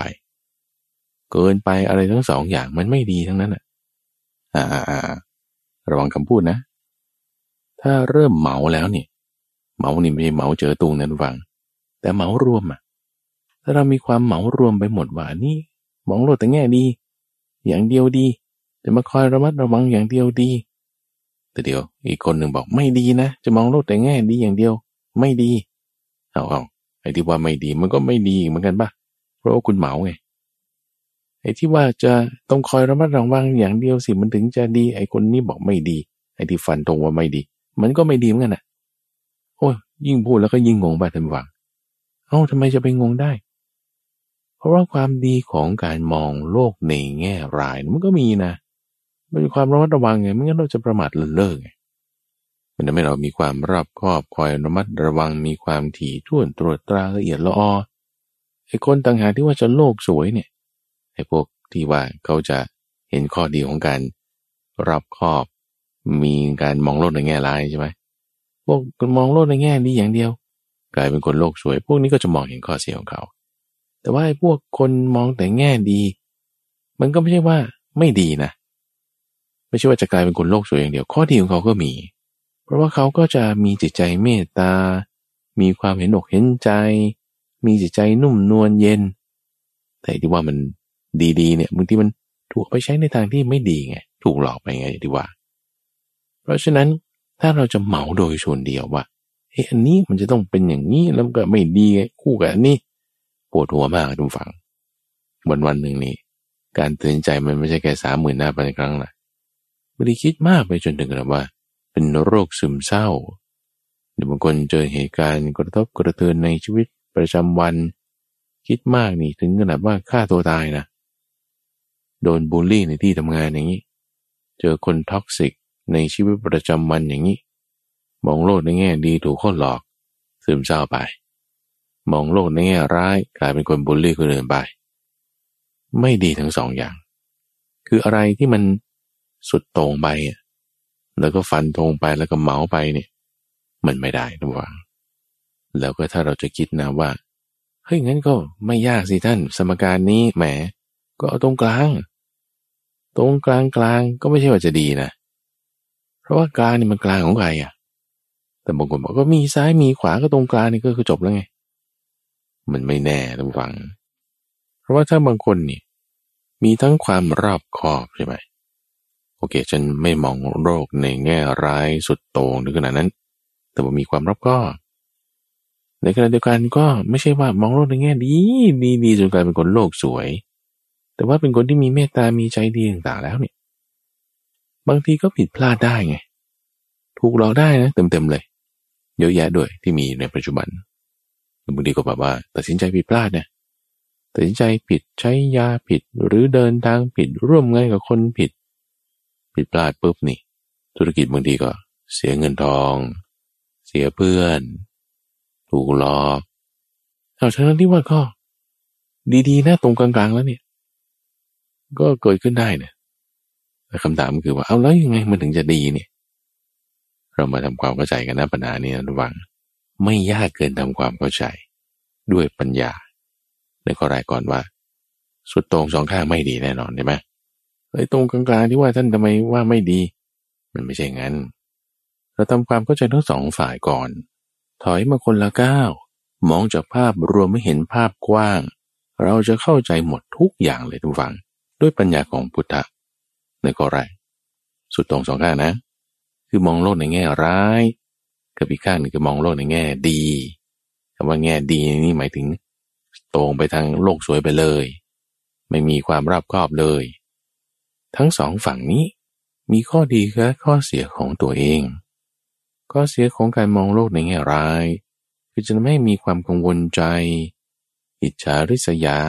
เกินไปอะไรทั้งสองอย่างมันไม่ดีทั้งนั้นอะอ่าระวังคำพูดนะ ถ้าเริ่มเมาแล้วเนี่ยเหมานี่ไม่ใช่เหมาเจอตุงนั้นฟัง แต่เหมารวมอะ ถ้าเรามีความเหมารวมไปหมดว่านี่มองโลกแต่แง่ดี อย่างเดียวดี จะมาคอยระมัดระวังอย่างเดียวดี แต่เดียว อีกคนหนึ่งบอกไม่ดีนะ จะมองโลกแต่แง่ดีอย่างเดียว ไม่ดี เอาเอาไอ้ที่ว่าไม่ดีมันก็ไม่ดีเหมือนกันปะเพราะว่าคุณเหมาไง อ้ที่ว่าจะต้องคอยระมัดระวังอย่างเดียวสิมันถึงจะดี ไอ้คนนี้บอกไม่ดี ไอ้ที่ฟันตรงว่าไม่ดี มันก็ไม่ดีเหมือนกันอะ โอ้ยยิ่งพูดแล้วก็ยิ่งงงไปทันวังเอ้าทำไมจะไปงงได้ เพราะว่าความดีของการมองโลกในแง่ร้ายมันก็มีนะมันมีความระมัดระวังไงไม่งั้นเราจะประมาทเลินเล่อไงมันทำให้เรามีความรอบคอบคอยระมัดระวังมีความถี่ถ้วนตรวจตราละเอียดละออไอ้คนต่างหากที่ว่าจะโลกสวยเนี่ย ไอ้พวกที่ว่าเขาจะเห็นข้อดีของการรอบคอบมีการมองโลกในแง่ร้ายใช่ไหมพวกมองโลกในแง่ดีอย่างเดียว กลายเป็นคนโลกสวย พวกนี้ก็จะมองเห็นข้อเสียของเขา แต่ว่าไอ้พวกคนมองแต่แง่ดี มันก็ไม่ใช่ว่าไม่ดีนะ ไม่ใช่ว่าจะกลายเป็นคนโลกสวยอย่างเดียว ข้อดีของเขาก็มี เพราะว่าเขาก็จะมีจิตใจเมตตา มีความเห็นอกเห็นใจ มีจิตใจนุ่มนวลเย็น แต่ที่ว่ามัน ดีๆเนี่ยบางทีมันถูกไปใช้ในทางที่ไม่ดีไงถูกหลอกไปไงที่ว่า เพราะฉะนั้นถ้าเราจะเหมาโดยส่วนเดียวว่าเฮ้ยอันนี้มันจะต้องเป็นอย่างนี้แล้วก็ไม่ดีคู่กับอันนี้ปวดหัวมากทุกฝัง วันวันหนึ่งนี่การเตือนใจมันไม่ใช่แค่สามหมื่นหน้าไปครั้งละไม่ได้คิดมากไปจนถึงกับว่า เป็นโรคซึมเศร้าหรือบางคนเจอเหตุการณ์กระทบกระเทือนในชีวิตประจำวัน คิดมากนี่ถึงขนาดว่าฆ่าตัวตายนะ โดนบูลลี่ในที่ทำงานอย่างนี้ เจอคน toxic ในชีวิตประจำวันอย่างนี้ มองโลกในแง่ดีถูกคนหลอกซึมเศร้าไป มองโลกในแง่ร้ายกลายเป็นคนบูลลี่คนอื่นไป ไม่ดีทั้งสองอย่าง คืออะไรที่มันสุดโต่งไปแล้วก็ฟันธงไปแล้วก็เมาไปเนี่ย มันไม่ได้ทุกวังแล้วก็ถ้าเราจะคิดนะว่าเฮ้ยงั้นก็ไม่ยากสิท่าน สมการนี้แหม ก็เอาตรงกลาง ตรงกลางกลางก็ไม่ใช่ว่าจะดีนะ เพราะว่ากลางนี่มันกลางของใครอะ แต่บางคนบอกก็มีซ้ายมีขวาก็ตรงกลางนี่ก็คือจบแล้วไง มันไม่แน่ทุกฝัง เพราะว่าถ้าบางคนนี่ มีทั้งความรอบคอบใช่ไหมโอเค ฉันไม่มองโรคในแง่ร้ายสุดโต่งถึงขนาดนั้น แต่ว่ามีความรอบคอบในขณะเดียวกันก็ไม่ใช่ว่ามองโลกในแง่ดีดีดีจนกลายเป็นคนโลกสวย แต่ว่าเป็นคนที่มีเมตตา มีใจดีต่างๆแล้วเนี่ย บางทีก็ผิดพลาดได้ไง ถูกหลอกได้นะเต็มๆเลย เยอะแยะด้วยที่มีในปัจจุบันบางทีก็แบบว่า ตัดสินใจผิดพลาดเนี่ยตัดสินใจผิดใช้ยาผิด หรือเดินทางผิดร่วมงานกับคนผิด ผิดพลาดปุ๊บนี่ ธุรกิจบางทีก็เสียเงินทอง เสียเพื่อน ถูกหลอกเอาฉะนั้นที่ว่าก็ ดีๆนะตรงกลางๆแล้วเนี่ย ก็เกิดขึ้นได้เนี่ยคำถามคือว่าเอาแล้วยังไงมันถึงจะดีเนี่ยเรามาทำความเข้าใจกันนะปัญหานี้ระวัง ไม่ยากเกินทำความเข้าใจ ด้วยปัญญา ในข้อแรกก่อนว่า สุดตรงสองข้างไม่ดีแน่นอนใช่ไหมไอ้ตรงกลางๆที่ว่าท่านทำไมว่าไม่ดี มันไม่ใช่งั้น เราทำความเข้าใจทั้งสองฝ่ายก่อน ถอยมาคนละก้าวมองจากภาพรวมไม่เห็นภาพกว้าง เราจะเข้าใจหมดทุกอย่างเลยทุกฝัง ด้วยปัญญาของพุทธะในข้อแรกสุดตรงสองข้างนะ คือมองโลกในแง่ร้ายกับอีกข้างหนึ่งคือมองโลกในแง่ดีคำว่าแง่ดีนี่หมายถึง ตรงไปทางโลกสวยไปเลย ไม่มีความราบคอบเลย ทั้งสองฝั่งนี้มีข้อดีและข้อเสียของตัวเอง ข้อเสียของการมองโลกในแง่ร้าย คือจะไม่มีความกังวลใจ อิจฉาริษยา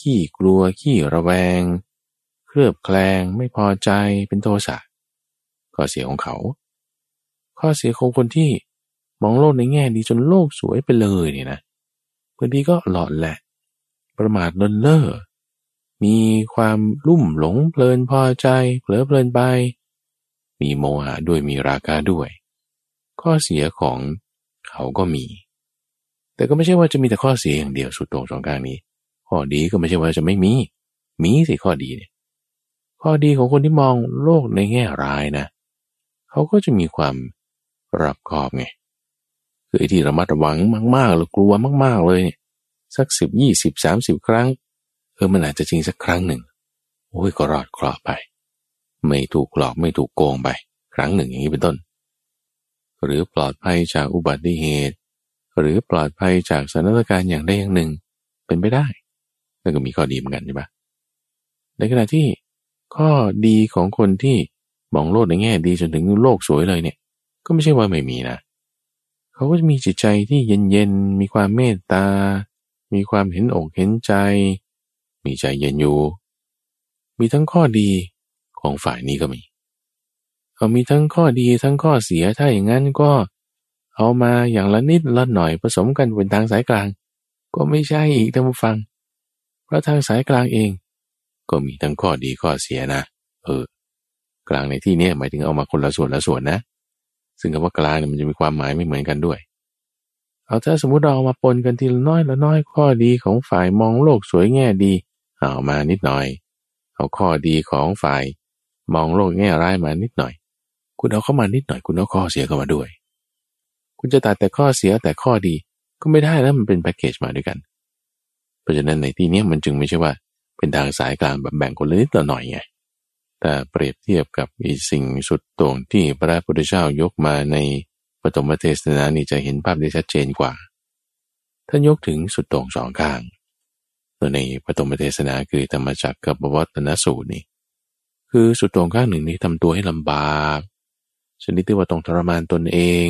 ขี้กลัวขี้ระแวง เคลือบแคลงไม่พอใจเป็นโทสะข้อเสียของเขา ข้อเสียของคนที่มองโลกในแง่ดีจนโลกสวยไปเลยเนี่ยนะบางทีก็หลอดแหละ ประมาทเลินเล่อมีความลุ่มหลงเพลินพอใจเผลอเพลินไป มีโมหะด้วยมีราคาด้วย ข้อเสียของเขาก็มี แต่ก็ไม่ใช่ว่าจะมีแต่ข้อเสียอย่างเดียวสุดโตรงสองกลางนี้ ข้อดีก็ไม่ใช่ว่าจะไม่มี มีสิข้อดีเนี่ย ข้อดีของคนที่มองโลกในแง่ร้ายนะ เขาก็จะมีความรับขอบไง คือไอ้ที่ระมัดระวังมากๆหรือกลัวมากๆเลยเนี่ยสักสิบยี่สิบสามสิบครั้ง เออมันอาจจะจริงสักครั้งหนึ่ง โอ้ยก็รอดเคราะห์ไป ไม่ถูกหลอกไม่ถูกโกงไป ครั้งหนึ่งอย่างนี้เป็นต้น หรือปลอดภัยจากอุบัติเหตุ หรือปลอดภัยจากสถานการณ์อย่างใดอย่างหนึ่ง เป็นไปได้ นั่นก็มีข้อดีเหมือนกันใช่ปะในขณะที่ข้อดีของคนที่มองโลกในแง่ดีจนถึงโลกสวยเลยเนี่ย ก็ไม่ใช่ว่าไม่มีนะเขาก็จะมีจิตใจที่เย็นๆมีความเมตตา มีความเห็นอกเห็นใจ มีใจเย็นอยู่ มีทั้งข้อดีของฝ่ายนี้ก็มีเอามีทั้งข้อดีทั้งข้อเสียถ้าอย่างนั้นก็เอามาอย่างละนิดละหน่อยผสมกันเป็นทางสายกลาง ก็ไม่ใช่อีกท่านผู้ฟัง เพราะทางสายกลางเอง ก็มีทั้งข้อดีข้อเสียนะ เออ กลางในที่นี้หมายถึงเอามาคนละส่วนละส่วนนะ ซึ่งคำว่ากลางมันจะมีความหมายไม่เหมือนกันด้วย เอาถ้าสมมติเราเอามาปนกันทีละน้อยละน้อยข้อดีของฝ่ายมองโลกสวยแง่ดี เอามานิดหน่อย เอาข้อดีของฝ่าย มองโลกแง่ร้ายมานิดหน่อย คุณเอาเข้ามานิดหน่อย คุณเอาข้อเสียเข้ามาด้วย คุณจะตัดแต่ข้อเสียแต่ข้อดีก็ไม่ได้แล้วมันเป็นแพ็กเกจมาด้วยกัน เพราะฉะนั้นในที่นี้มันจึงไม่ใช่ว่าเป็นทางสายกลางแบบแบ่งคนละนิดละหน่อยไงแต่เปรียบเทียบกับอีสิ่งสุดโต่งที่พระพุทธเจ้ายกมาในปฐมเทศนานี่จะเห็นภาพได้ชัดเจนกว่า ท่านยกถึงสุดโต่งสองข้างตัวในปฐมเทศนาคือธรรมจักรกับวัตนสูตรนี่คือสุดโต่งข้างหนึ่งนี้ทำตัวให้ลำบากชนิดที่ว่าต้องทรมานตนเอง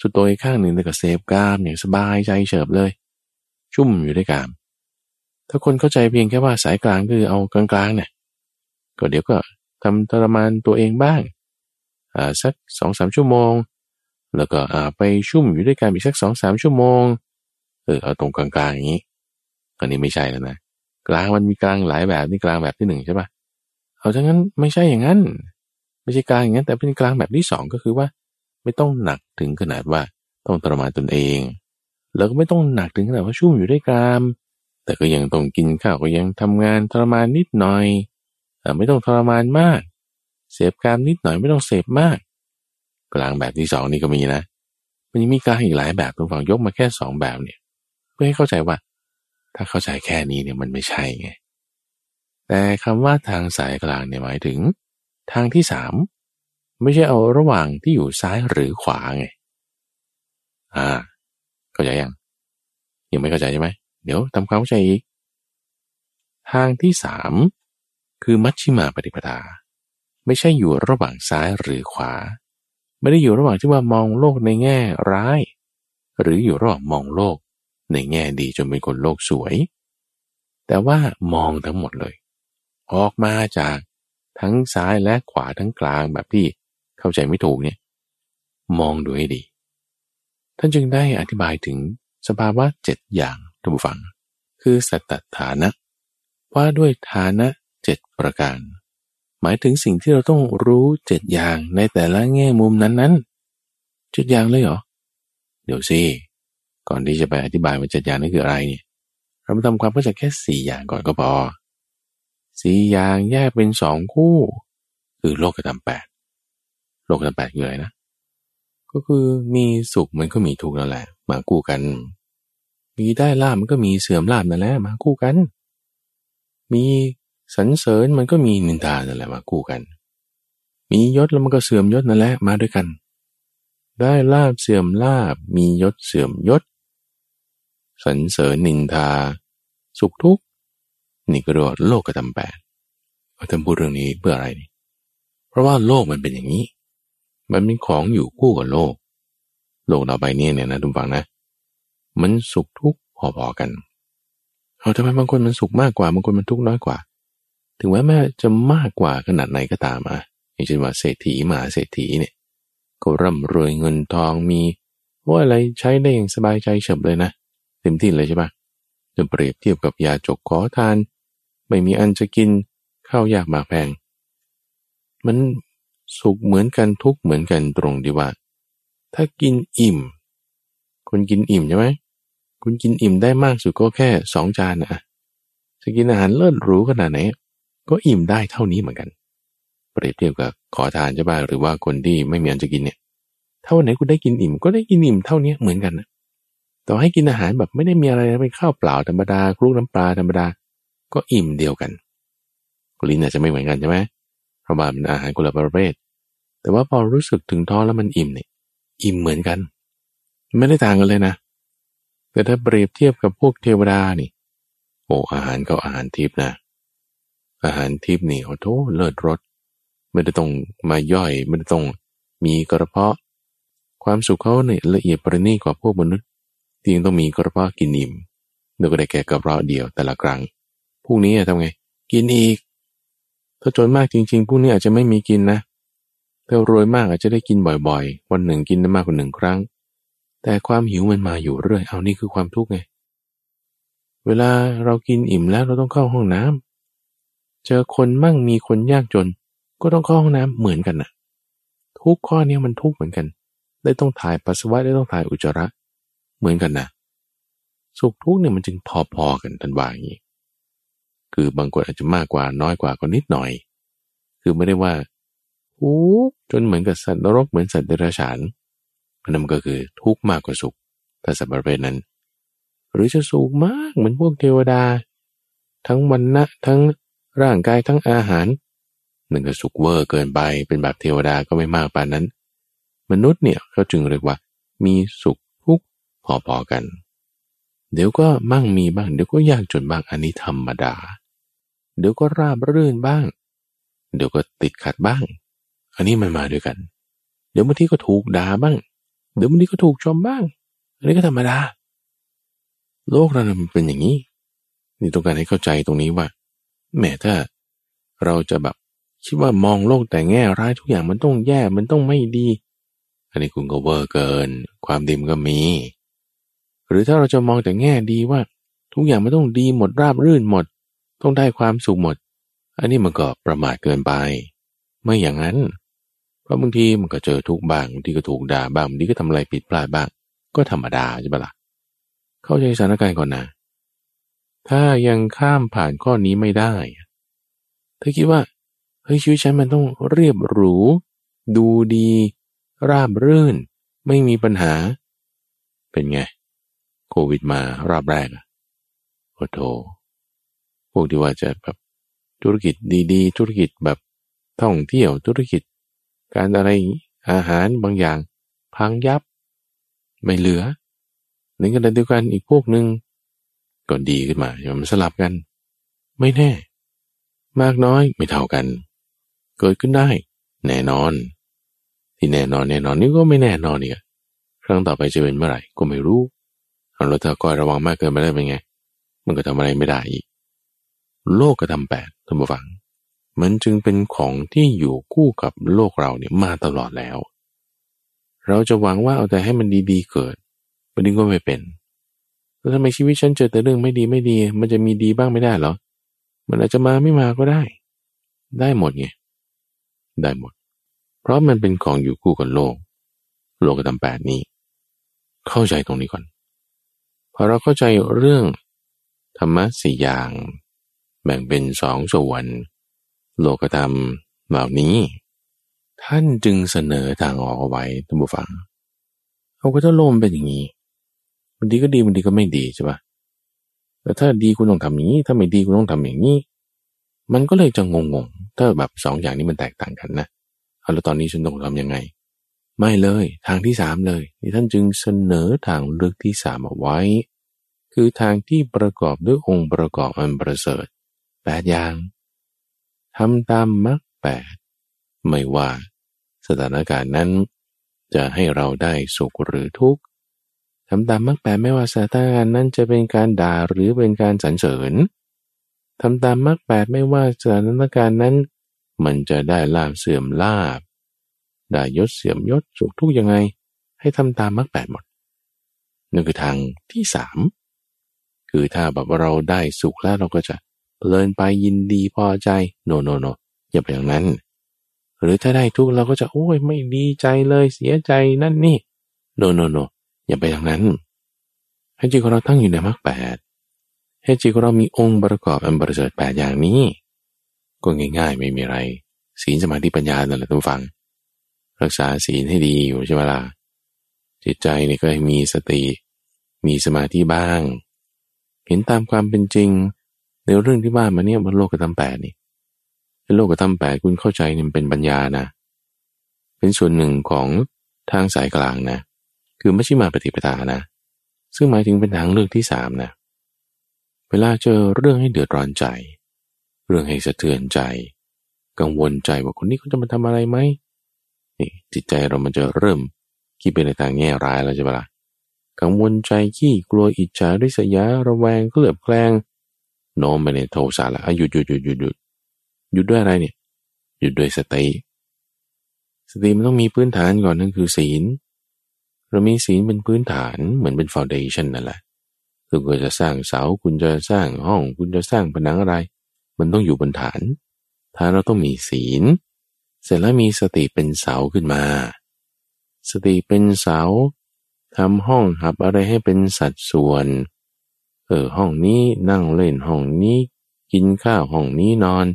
สุดโต่งอีกข้างหนึ่งก็เสพกามอย่างสบายใจเฉบเลย ชุ่มอยู่ด้วยกาม ถ้าคนเข้าใจเพียงแค่ว่าสายกลางคือเอากลางๆเนี่ยก็เดี๋ยวก็ทำทรมานตัวเองบ้าง อ่าสักสองสามชั่วโมง แล้วก็อ่าไปชุ่มอยู่ด้วยกันอีกสักสองสามชั่วโมง เออเอาตรงกลางๆอย่างนี้ อันนี้ไม่ใช่แล้วนะ กลางมันมีกลางหลายแบบนี่กลางแบบที่หนึ่งใช่ปะเอาทั้งนั้นไม่ใช่อย่างนั้น ไม่ใช่กลางอย่างนั้น แต่เป็นกลางแบบที่สองก็คือว่า ไม่ต้องหนักถึงขนาดว่าต้องทรมานตนเอง แล้วก็ไม่ต้องหนักถึงขนาดว่าชุ่มอยู่ด้วยกราม แต่ก็ยังต้องกินข้าวก็ยังทำงานทรมานนิดหน่อยแต่ไม่ต้องทรมานมาก เสพการนิดหน่อยไม่ต้องเสพมาก กลางแบบที่สองนี่ก็มีนะ มันยังมีกลางอีกหลายแบบทุกฝั่งยกมาแค่สองแบบเนี่ย เพื่อให้เข้าใจว่า ถ้าเข้าใจแค่นี้เนี่ยมันไม่ใช่ไงแต่คำว่าทางสายกลางเนี่ยหมายถึง ทางที่สามไม่ใช่เอาระหว่างที่อยู่ซ้ายหรือขวาไง อ่า เข้าใจยัง ยังไม่เข้าใจใช่ไหม เดี๋ยวทำความเข้าใจอีก ทางที่สามคือมัชชิมาปฏิปทา ไม่ใช่อยู่ระหว่างซ้ายหรือขวา ไม่ได้อยู่ระหว่างที่ว่ามองโลกในแง่ร้าย หรืออยู่ระหว่างมองโลกในแง่ดีจนเป็นคนโลกสวย แต่ว่ามองทั้งหมดเลย ออกมาจากทั้งซ้ายและขวาทั้งกลางแบบที่เข้าใจไม่ถูกเนี่ย มองดูให้ดี ท่านจึงได้อธิบายถึงสภาวะเจ็ดอย่างทุกฝัง คือสัตตฐานะ ว่าด้วยฐานะเจ็ดประการ หมายถึงสิ่งที่เราต้องรู้เจ็ดอย่างในแต่ละแง่มุมนั้นๆเจ็ดอย่างเลยเหรอ เดี๋ยวสิก่อนที่จะไปอธิบายว่าเจ็ดอย่างนั้นคืออะไรเนี่ยเรามาทำความเข้าใจแค่สี่อย่างก่อนก็พอสี่อย่างแยกเป็นสองคู่ คือโลกธรรมแปดโลกธรรมแปดคืออะไรนะ ก็คือมีสุขมันก็มีทุกข์นั่นแหละ มาคู่กัน มีได้ลาบมันก็มีเสื่อมลาบนั่นแหละมาคู่กัน มีสรรเสริญมันก็มีนินทานั่นแหละมาคู่กัน มียศแล้วมันก็เสื่อมยศนั่นแหละมาด้วยกัน ได้ลาบเสื่อมลาบ มียศเสื่อมยศสรรเสริญนินทา สุขทุกข์นี่ก็เรียกว่าโลกกระทำแปดท่านพูดเรื่องนี้เพื่ออะไรนี่เพราะว่าโลกมันเป็นอย่างนี้ มันเป็นของอยู่คู่กับโลก โลกเราใบนี้เนี่ยนะทุกฝังนะ มันสุขทุกข์พอๆกันเอาทำไมบางคนมันสุขมากกว่าบางคนมันทุกข์น้อยกว่า ถึงแม้แม่จะมากกว่าขนาดไหนก็ตามอะอย่างเช่นว่าเศรษฐีมาเศรษฐีเนี่ยก็ร่ำรวยเงินทองมีว่าอะไรใช้ได้อย่างสบายใจเฉบเลยนะเต็มที่เลยใช่ปะจะเปรียบเทียบกับยาจกขอทาน ไม่มีอันจะกินข้าวยากหมากแพง มัน สุขเหมือนกันทุกเหมือนกันตรงดีว่า ถ้ากินอิ่ม คุณกินอิ่มใช่ไหมคุณกินอิ่มได้มากสุดก็แค่สองจานนะจะกินอาหารเลิศหรูขนาดไหนก็อิ่มได้เท่านี้เหมือนกัน เปรียบเทียบกับขอทานใช่ไหมหรือว่าคนที่ไม่มีอันจะกินเนี่ย
ถ้าวันไหนคุณได้กินอิ่มก็ได้กินอิ่มเท่านี้เหมือนกันนะต่อให้กินอาหารแบบไม่ได้มีอะไรเป็นข้าวเปล่าธรรมดาคลุกน้ำปลาธรรมดาก็อิ่มเดียวกันลิ้นอาจจะไม่เหมือนกันใช่ไหมเพราะว่าเป็นอาหารคนละประเภท แต่ว่าพอรู้สึกถึงท้องแล้วมันอิ่มเนี่ยอิ่มเหมือนกัน ไม่ได้ต่างกันเลยนะ แต่ถ้าเปรียบเทียบกับพวกเทวดานี่ โอ้อาหารก็อาหารทิพนะ อาหารทิพนี่โอ้โหเลิศรสไม่ได้ต้องมาย่อยไม่ได้ต้องมีกระเพาะ ความสุขเขาเนี่ยละเอียดประณีตกว่าพวกมนุษย์ที่ยังต้องมีกระเพาะกินอิ่มเดี๋ยวก็ได้แก่กระเพาะเดียวแต่ละครั้งพวกนี้ทำไง กินอีก ถ้าจนมากจริง ๆ พวกนี้อาจจะไม่มีกินนะ ถ้ารวยมากอาจจะได้กินบ่อยๆ วันหนึ่งกินได้มากกว่าหนึ่งครั้ง แต่ความหิวมันมาอยู่เรื่อย เอานี่คือความทุกข์ไง เวลาเรากินอิ่มแล้วเราต้องเข้าห้องน้ำเจอคนมั่งมีคนยากจน ก็ต้องเข้าห้องน้ำเหมือนกันนะทุกข้อนี้มันทุกเหมือนกัน ได้ต้องถ่ายปัสสาวะได้ต้องถ่ายอุจจาระ เหมือนกันนะสุขทุกข์เนี่ยมันจึงพอๆกันทันว่าอย่างนี้คือบางคนอาจจะมากกว่าน้อยกว่าก็นิดหน่อย คือไม่ได้ว่า โอ้จนเหมือนกับสัตว์นรกเหมือนสัตว์เดรัจฉานนั่นก็คือทุกข์มากกว่าสุขถ้าสัตว์ประเภทนั้น หรือจะสุขมากเหมือนพวกเทวดา ทั้งวันนะทั้งร่างกายทั้งอาหารหนึ่งก็สุขเวอร์เกินไปเป็นแบบเทวดาก็ไม่มากปานนั้น มนุษย์เนี่ยเขาจึงเรียกว่า มีสุขทุกข์พอๆกัน เดี๋ยวก็มั่งมีบ้างเดี๋ยวก็ยากจนบ้างอันนี้ธรรมดา เดี๋ยวก็ราบรื่นบ้าง เดี๋ยวก็ติดขัดบ้าง อันนี้มันมาด้วยกัน เดี๋ยวบางทีก็ถูกด่าบ้าง เดี๋ยวบางทีก็ถูกชมบ้าง อันนี้ก็ธรรมดา โลกเรามันเป็นอย่างนี้ นี่ต้องการให้เข้าใจตรงนี้ว่า แม้ถ้าเราจะแบบคิดว่ามองโลกแต่แง่ร้ายทุกอย่างมันต้องแย่ มันต้องไม่ดี อันนี้คุณก็เวอร์เกิน ความดีมก็มี หรือถ้าเราจะมองแต่แง่ดีว่า ทุกอย่างมันต้องดีหมดราบรื่นหมด ต้องได้ความสุขหมด อันนี้มันก็ประมาทเกินไป ไม่อย่างนั้น ราะบางทีมันก็เจอทุกบางบางทีก็ถูกด่าบ้างบางทีก็ทำอะไรผิดพลาดบ้าง ก็ธรรมดาใช่ปะละ่ะเข้าใจสถานการณ์ก่อนนะถ้ายังข้ามผ่านข้อนี้ไม่ได้ถ้าคิดว่าเฮ้ยชีวิตฉันมันต้องเรียบหรู ดูดี ราบรื่น ไม่มีปัญหา เป็นไง โควิดมารอบแรกอะโอ้โถพวกที่ว่าจะแบบธุรกิจดีๆ ธุรกิจแบบท่องเที่ยวธุรกิจ การอะไรอาหารบางอย่าง พังยับ ไม่เหลือในขณะเดียวกันอีกพวกหนึ่งก็ดีขึ้นมาอย่ามันสลับกัน ไม่แน่ มากน้อยไม่เท่ากัน เกิดขึ้นได้ แน่นอน ที่แน่นอนแน่นอนนี่ก็ไม่แน่นอนเนี่ยครั้งต่อไปจะเป็นเมื่อไหร่ก็ไม่รู้เอาเราถ้าคอยระวังมากเกินไปได้เป็นไง มันก็ทำอะไรไม่ได้อีก โลกกระทำแปดท่านผู้ฟัง มันจึงเป็นของที่อยู่คู่กับโลกเราเนี่ยมาตลอดแล้ว เราจะหวังว่าเอาแต่ให้มันดีๆเกิดมันก็ไม่เป็น แล้วทำไมชีวิตฉันเจอแต่เรื่องไม่ดีไม่ดี มันจะมีดีบ้างไม่ได้เหรอ มันอาจจะมาไม่มาก็ได้ ได้หมดไง ได้หมด เพราะมันเป็นของอยู่คู่กับโลก โลกธรรมแปดนี้ เข้าใจตรงนี้ก่อน พอเราเข้าใจเรื่องธรรมะสี่อย่าง แบ่งเป็นสองส่วน โลกธรรมเหล่านี้ ท่านจึงเสนอทางออกเอาไว้ท่านผู้ฟังเอาก็ถ้าโลมเป็นอย่างนี้มันดีก็ดีมันดีก็ไม่ดีใช่ปะแต่ถ้าดีคุณต้องทำอย่างนี้ ถ้าไม่ดีคุณต้องทำอย่างนี้ มันก็เลยจะงงๆถ้าแบบสองอย่างนี้มันแตกต่างกันนะเอาแล้วตอนนี้ฉันต้องทำยังไง ไม่เลยทางที่สามเลยที่ท่านจึงเสนอทางเลือกที่สามเอาไว้ คือทางที่ประกอบด้วยองค์ประกอบอันประเสริฐแปดอย่าง ทำตามมรรคแปดไม่ว่าสถานการณ์นั้น จะให้เราได้สุขหรือทุกข์ทำตามมรรคแปดไม่ว่าสถานการณ์นั้นจะเป็นการด่าหรือเป็นการสรรเสริญทำตามมรรคแปดไม่ว่าสถานการณ์นั้น มันจะได้ลาบเสื่อมลาบได้ยศเสื่อมยศสุขทุกยังไง ให้ทำตามมรรคแปดหมดนั่นคือทางที่สามคือถ้าแบบเราได้สุขแล้วเราก็จะ เพลินไปยินดีพอใจโนโนโนอย่าไปอย่างนั้น หรือถ้าได้ทุกข์เราก็จะโอ้ยไม่ดีใจเลยเสียใจนั่นนี่โนโนโนอย่าไปอย่างนั้นให้จิตของเราตั้งอยู่ในมรรคแปดให้จิตของเรามีองค์ประกอบอันบริสุทธิ์แปดอย่างนี้ ก็ง่ายๆ ไม่มีอะไร ศีลสมาธิปัญญานั่นแหละทุกฝัง รักษาศีลให้ดีอยู่ใช่ไหมล่ะจิตใจนี่ก็ให้มีสติ มีสมาธิบ้าง เห็นตามความเป็นจริง ในเรื่องที่ว่ามาเนี่ยบนโลกธรรมแปดนี่เป็นโลกธรรมแปดคุณเข้าใจเนี่ยเป็นปัญญานะ เป็นส่วนหนึ่งของทางสายกลางนะ คือไม่ใช่มาปฏิปทานะ ซึ่งหมายถึงเป็นทางเลือกที่สามนะ เวลาเจอเรื่องให้เดือดร้อนใจ เรื่องให้สะเทือนใจ กังวลใจว่าคนนี้เขาจะมาทำอะไรไหมนี่จิตใจเรามันจะเริ่มคิดไปในทางแง่ร้ายแล้วใช่ปะละ่ะกังวลใจขี้กลัวอิจฉาริษยาระแวงเคลือบแคลง โน้มไปในโทสะละหยุดหยุดหยุดหยุดหยุดหยุดด้วยอะไรเนี่ย หยุดด้วยสติ สติมันต้องมีพื้นฐานก่อนนั่นคือศีล เรามีศีลเป็นพื้นฐานเหมือนเป็นฟาวเดชันนั่นแหละ คือคุณจะสร้างเสา คุณจะสร้างห้อง คุณจะสร้างผนังอะไร มันต้องอยู่บนฐาน ฐานเราต้องมีศีล เสร็จแล้วมีสติเป็นเสาขึ้นมา สติเป็นเสาทำห้องหับอะไรให้เป็นสัดส่วน เออห้องนี้นั่งเล่นห้องนี้ กินข้าวห้องนี้นอน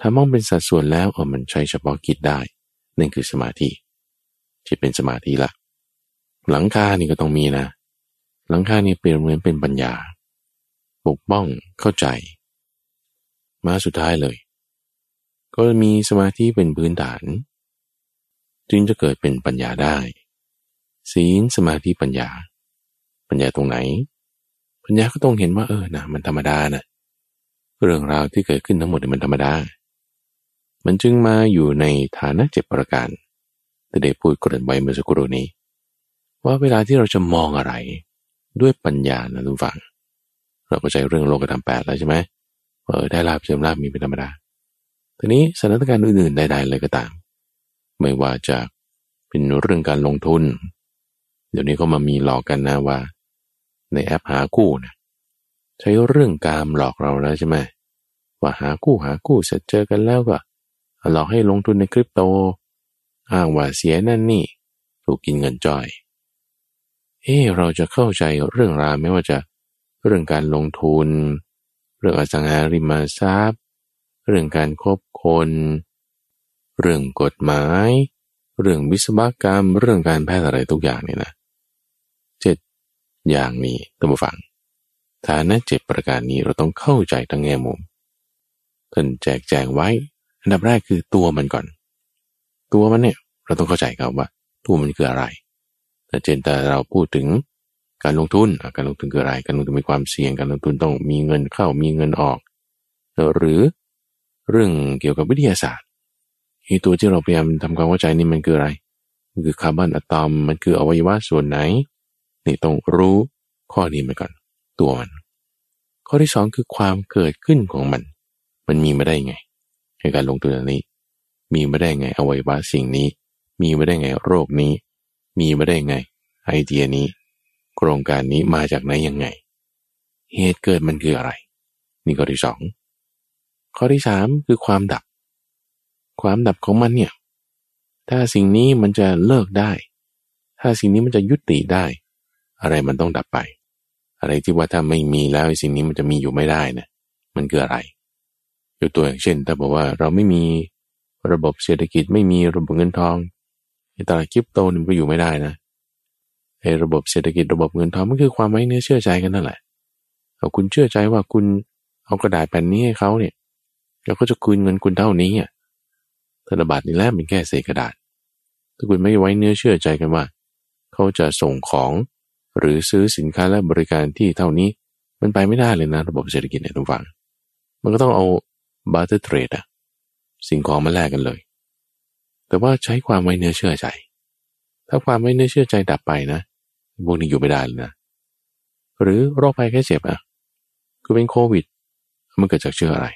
ทำห้องเป็นสัดส่วนแล้วเออมันใช้เฉพาะกิจได้นั่นคือสมาธิที่เป็นสมาธิละหลังคานี่ก็ต้องมีนะ หลังคานี่เปลี่ยนเหมือนเป็นปัญญาปกป้องเข้าใจ มาสุดท้ายเลย ก็มีสมาธิเป็นพื้นฐาน จึงจะเกิดเป็นปัญญาได้ ศีลสมาธิปัญญา ปัญญาตรงไหน ปัญญาก็ต้องเห็นว่าเออนะมันธรรมดานะเรื่องราวที่เกิดขึ้นทั้งหมดมันธรรมดา มันจึงมาอยู่ในฐานะเจ็บประการแต่ได้พูดกริ่นไว้เมื่อสักครู่นี้ ว่าเวลาที่เราจะมองอะไร ด้วยปัญญานะทุกฝัง เราก็ใจเรื่องโลกธรรมแปดแล้วใช่ไหมเออได้ลาบเสื่อมลาบมีเป็นธรรมดาทีนี้สถานการณ์อื่นๆใดๆเลยก็ตาม ไม่ว่าจะเป็นเรื่องการลงทุน เดี๋ยวนี้ก็มามีหลอกกันนะว่า ในแอปหาคู่นะใช้เรื่องการหลอกเราแล้วใช่ไหมว่าหาคู่หาคู่เสร็จเจอกันแล้วก็หลอกให้ลงทุนในคริปโต อ้างว่าเสียนั่นนี่ ถูกกินเงินจ่อยเฮ้เราจะเข้าใจเรื่องราวไม่ว่าจะเรื่องการลงทุน เรื่องอสังหาริมทรัพย์ เรื่องการคบคน เรื่องกฎหมาย เรื่องวิศวกรรม เรื่องการแพทย์อะไรทุกอย่างเนี่ยนะเอย่างนี้ตั้งฟัง ฐานะเจ็ดประการนี้เราต้องเข้าใจทั้งแง่มุมท่านแจกแจงไว้ อันดับแรกคือตัวมันก่อน ตัวมันเนี่ยเราต้องเข้าใจครับว่า ตัวมันคืออะไรแต่เจนแต่เราพูดถึงการลงทุน การลงทุนคืออะไร การลงทุนมีความเสี่ยง การลงทุนต้องมีเงินเข้ามีเงินออก หรือเรื่องเกี่ยวกับวิทยาศาสตร์ไอ้ตัวที่เราพยายามทำความเข้าใจนี่มันคืออะไร มันคือคาร์บอนอะตอม มันคืออวัยวะส่วนไหน นี่ต้องรู้ข้อนี้ไปก่อน ตัวมัน ข้อที่สองคือความเกิดขึ้นของมัน มันมีมาได้ไงในการลงทุนอันนี้ มีมาได้ไงอวัยวะสิ่งนี้ มีมาได้ไงโรคนี้ มีมาได้ไง ไอเดียนี้ โครงการนี้มาจากไหนยังไง เหตุเกิดมันคืออะไร นี่ข้อที่สองข้อที่สามคือความดับ ความดับของมันเนี่ย ถ้าสิ่งนี้มันจะเลิกได้ ถ้าสิ่งนี้มันจะยุติได้ อะไรมันต้องดับไป อะไรที่ว่าถ้าไม่มีแล้วสิ่งนี้มันจะมีอยู่ไม่ได้นะมันคืออะไรยกตัวอย่างเช่น ถ้าบอกว่าเราไม่มีระบบเศรษฐกิจไม่มีระบบเงินทองในตลาดคริปโตนี่มันก็อยู่ไม่ได้นะไอ้ระบบเศรษฐกิจระบบเงินทองมันคือความไว้เนื้อเชื่อใจกันนั่นแหละเอาคุณเชื่อใจว่าคุณเอากระดาษแผ่นนี้ให้เขาเนี่ยแล้วก็จะคืนเงินคุณเท่านี้อะธนบัตรนี่แหละเป็นแค่เศษกระดาษ ถ้าคุณไม่ไว้เนื้อเชื่อใจกันว่า เขาจะส่งของ หรือซื้อสินค้าและบริการที่เท่านี้มันไปไม่ได้เลยนะ ระบบเศรษฐกิจเนี่ยทุกฝั่งมันก็ต้องเอาบาร์เตอร์เทรดอะสิ่งของมาแลกกันเลย แต่ว่าใช้ความไว้เนื้อเชื่อใจ ถ้าความไว้เนื้อเชื่อใจดับไปนะพวกนี้อยู่ไม่ได้เลยนะ หรือโรคภัยแค่เจ็บอะคือเป็นโควิด มันเกิดจากเชื้ออะไร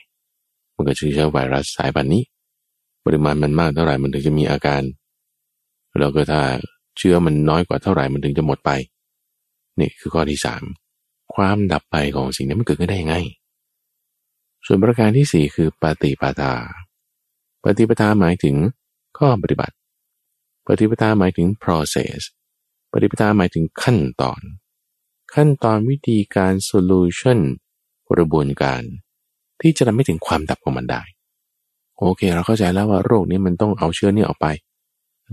มันเกิดจากเชื้อไวรัสสายพันธุ์นี้ ปริมาณมันมากเท่าไหร่มันถึงจะมีอาการ แล้วก็ถ้าเชื้อมันน้อยกว่าเท่าไหร่มันถึงจะหมดไป นี่คือข้อที่สามความดับไปของสิ่งนี้มันเกิดขึ้นได้ยังไง ส่วนประการที่สี่คือปฏิปทา ปฏิปทาหมายถึงข้อปฏิบัติ ปฏิปทาหมายถึง process ปฏิปทาหมายถึงขั้นตอน ขั้นตอนวิธีการ solution กระบวนการ ที่จะทำให้ถึงความดับของมันได้ โอเค เราเข้าใจแล้วว่าโรคนี้มันต้องเอาเชื้อนี้ออกไป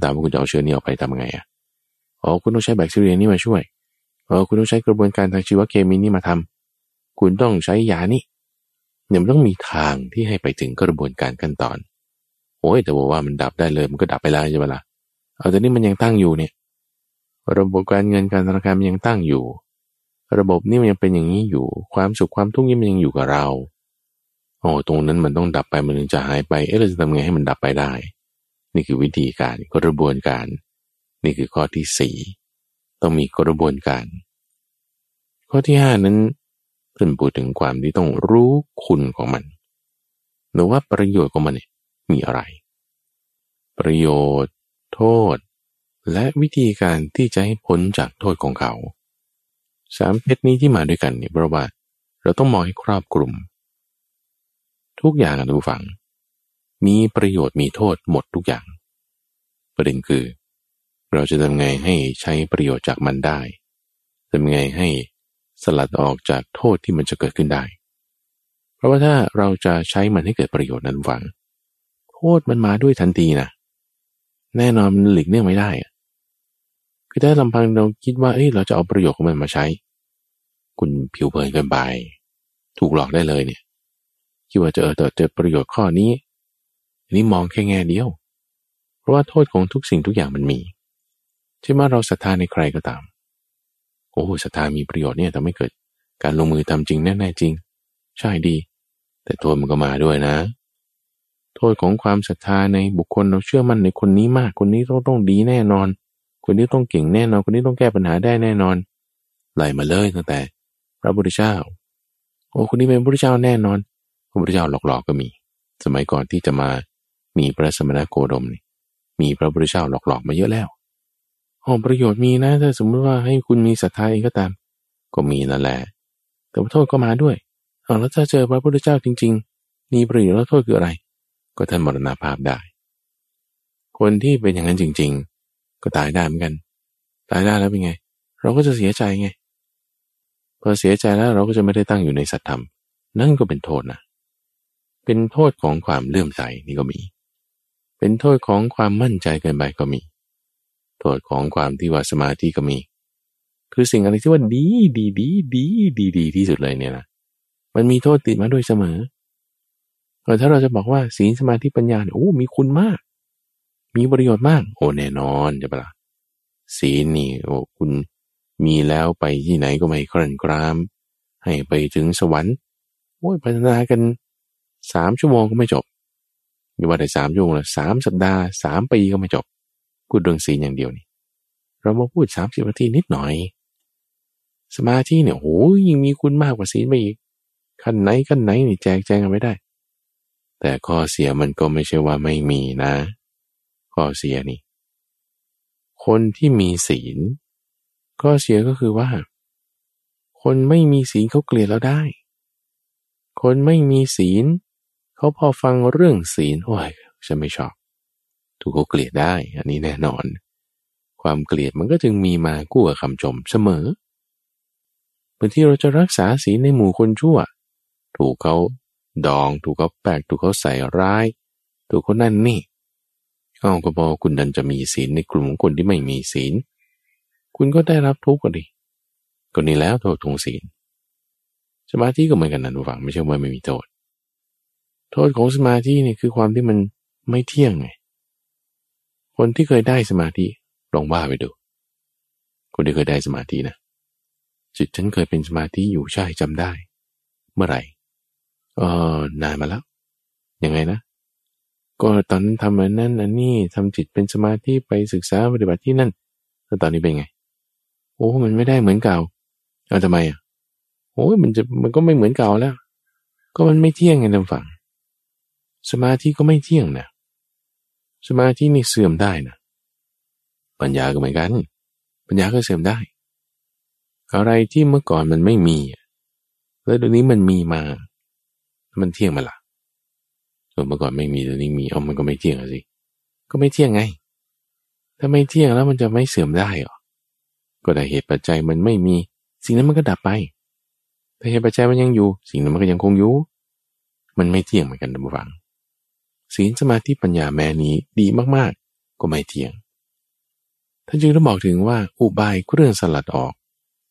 ตามว่าคุณจะเอาเชื้อนี้ออกไปทำไงอะอ๋อคุณต้องใช้แบคทีเรียนี้มาช่วย เออคุณต้องใช้กระบวนการทางชีวเคมีนี้มาทำคุณต้องใช้ยานี่เนี่ยมันต้องมีทางที่ให้ไปถึงกระบวนการขั้นตอน โอ้ยแต่บอกว่ามันดับได้เลยมันก็ดับไปแล้วใช่ไหมล่ะเอาแต่นี่มันยังตั้งอยู่เนี่ย ระบบการเงินการธนาคารมันยังตั้งอยู่ ระบบนี่มันยังเป็นอย่างนี้อยู่ ความสุขความทุกข์นี่มันยังอยู่กับเราโอ้ตรงนั้นมันต้องดับไปมันถึงจะหายไปเอ๊ะเราจะทำไงให้มันดับไปได้ นี่คือวิธีการกระบวนการ นี่คือข้อที่สี่ ต้องมีกระบวนการ ข้อที่ห้านั้นเพิ่นพูดถึงความที่ต้องรู้คุณของมัน หรือว่าประโยชน์ของมันเนี่ยมีอะไร ประโยชน์ โทษ และวิธีการที่จะให้พ้นจากโทษของเขาสามเพชรนี้ที่มาด้วยกันเนี่ยเพราะว่าเราต้องมองให้ครอบคลุม ทุกอย่างนะทุกฝัง มีประโยชน์มีโทษหมดทุกอย่าง ประเด็นคือ เราจะทำไงให้ใช้ประโยชน์จากมันได้ทำไงให้สลัดออกจากโทษที่มันจะเกิดขึ้นได้ เพราะว่าถ้าเราจะใช้มันให้เกิดประโยชน์นั้นฝัง โทษมันมาด้วยทันทีนะแน่นอนมันหลีกเลี่ยงไม่ได้คือถ้าลำพังเราคิดว่าเอ้ยเราจะเอาประโยชน์ของมันมาใช้ คุณผิวเผินเกินไปถูกหลอกได้เลยเนี่ยคิดว่าจะเออเจอประโยชน์ข้อนี้อันนี้มองแค่แง่เดียว เพราะว่าโทษของทุกสิ่งทุกอย่างมันมี ช่ไหมเราศรัทธาในใครก็ตาม โอ้ศรัทธามีประโยชน์เนี่ยทำให้เกิด การลงมือทำจริงแน่ๆจริง ใช่ดี แต่โทษมันก็มาด้วยนะ โทษของความศรัทธาในบุคคลเราเชื่อมั่นในคนนี้มาก คนนี้ต้องต้องดีแน่นอน คนนี้ต้องเก่งแน่นอน คนนี้ต้องแก้ปัญหาได้แน่นอนไหลมาเลยตั้งแต่ พระพุทธเจ้า โอ้คนนี้เป็นพระพุทธเจ้าแน่นอน พระพุทธเจ้าหลอกๆก็มี สมัยก่อนที่จะมามีพระสมณโคดมนี่มีพระพุทธเจ้าหลอกๆมาเยอะแล้ว อ๋อประโยชน์มีนะ ถ้าสมมติว่าให้คุณมีศรัทธาเองก็ตาม ก็มีนั่นแหละ แต่โทษก็มาด้วยอ๋อแล้วถ้าเจอพระพุทธเจ้าจริง ๆ มีประโยชน์แล้วโทษคืออะไร ก็ท่านมรณาภาพได้ คนที่เป็นอย่างนั้นจริง ๆ ก็ตายได้เหมือนกัน ตายได้แล้วเป็นไง เราก็จะเสียใจไง พอเสียใจแล้วเราก็จะไม่ได้ตั้งอยู่ในสัตธรรม นั่นก็เป็นโทษนะ เป็นโทษของความเลื่อมใสนี่ก็มี เป็นโทษของความมั่นใจเกินไปก็มี ทษของความที่ว่าสมาธิก็มี คือสิ่งอะไรที่ว่าดีดีดีดีดีดีที่สุดเลยเนี่ยนะมันมีโทษติดมาด้วยเสมอแต่ถ้าเราจะบอกว่าศีลสมาธิปัญญาโอ้ มีคุณมาก มีประโยชน์มาก โอ้แน่นอนจะปะละ่ะศีลนี่โอ้คุณมีแล้วไปที่ไหนก็ไม่ครันกราม ให้ไปถึงสวรรค์โอ้ยพัฒนากันสามชั่วโมงก็ไม่จบอย่าว่าแต่สามชั่วโมงละสามสัปดาห์สามปีก็ไม่จบ พูดเรื่องศีลอย่างเดียวนี่ เรามาพูดสามสิบนาทีนิดหน่อย สมาธิเนี่ยโหยิ่งมีคุณมากกว่าศีลไปอีกขั้นไหนขั้นไหนนี่แจกแจงกันไม่ได้ แต่ข้อเสียมันก็ไม่ใช่ว่าไม่มีนะ ข้อเสียนี่ คนที่มีศีล ข้อเสียก็คือว่า คนไม่มีศีลเขาเกลียดเราได้ คนไม่มีศีล เขาพอฟังเรื่องศีลโอ้ยฉันไม่ชอบ ถูกเขาเกลียดได้ อันนี้แน่นอน ความเกลียดมันก็จึงมีมากู้กับคำชมเสมอบางทีเราจะรักษาศีลในหมู่คนชั่ว ถูกเขาดอง ถูกเขาแปลกถูกเขาใส่ร้าย ถูกเขานั่นนี่เอาก็บอกคุณดันจะมีศีลในกลุ่มคนที่ไม่มีศีล คุณก็ได้รับทุกข์ก็ดีก็นี่แล้วโทษทวงศีลสมาธิก็เหมือนกันนะทุกฝังไม่ใช่ว่าไม่มีโทษ โทษของสมาธินี่คือความที่มันไม่เที่ยงไง คนที่เคยได้สมาธิลองว่าไปดู คนที่เคยได้สมาธินะจิตฉันเคยเป็นสมาธิอยู่ใช่จำได้ เมื่อไหร่เออนานมาแล้วยังไงนะก็ตอนนั้นทำอันนั้นอันนี้ทำจิตเป็นสมาธิไปศึกษาปฏิบัติที่นั่นแล้วตอนนี้เป็นไง โอ้มันไม่ได้เหมือนเก่าเอาทำไมอะโอ้ยมันจะมันก็ไม่เหมือนเก่าแล้ว ก็มันไม่เที่ยงไงท่านฟัง สมาธิก็ไม่เที่ยงนะ สมาธินี่เสื่อมได้นะปัญญาก็เหมือนกัน ปัญญาก็เสื่อมได้ อะไรที่เมื่อก่อนมันไม่มี แล้วเดี๋ยวนี้มันมีมา มันเที่ยงมาละส่วนเมื่อก่อนไม่มีเดี๋ยวนี้มีเอามันก็ไม่เที่ยงสิก็ไม่เที่ยงไง ถ้าไม่เที่ยงแล้วมันจะไม่เสื่อมได้หรอก็แต่เหตุปัจจัยมันไม่มี สิ่งนั้นมันก็ดับไปแต่เหตุปัจจัยมันยังอยู่ สิ่งนั้นมันก็ยังคงอยู่ มันไม่เที่ยงเหมือนกันนะบุฟัง ศีลสมาธิปัญญาแม้นี้ดีมากๆ ก็ไม่เที่ยงท่านจึงต้องบอกถึงว่าอุบายเครื่องสลัดออก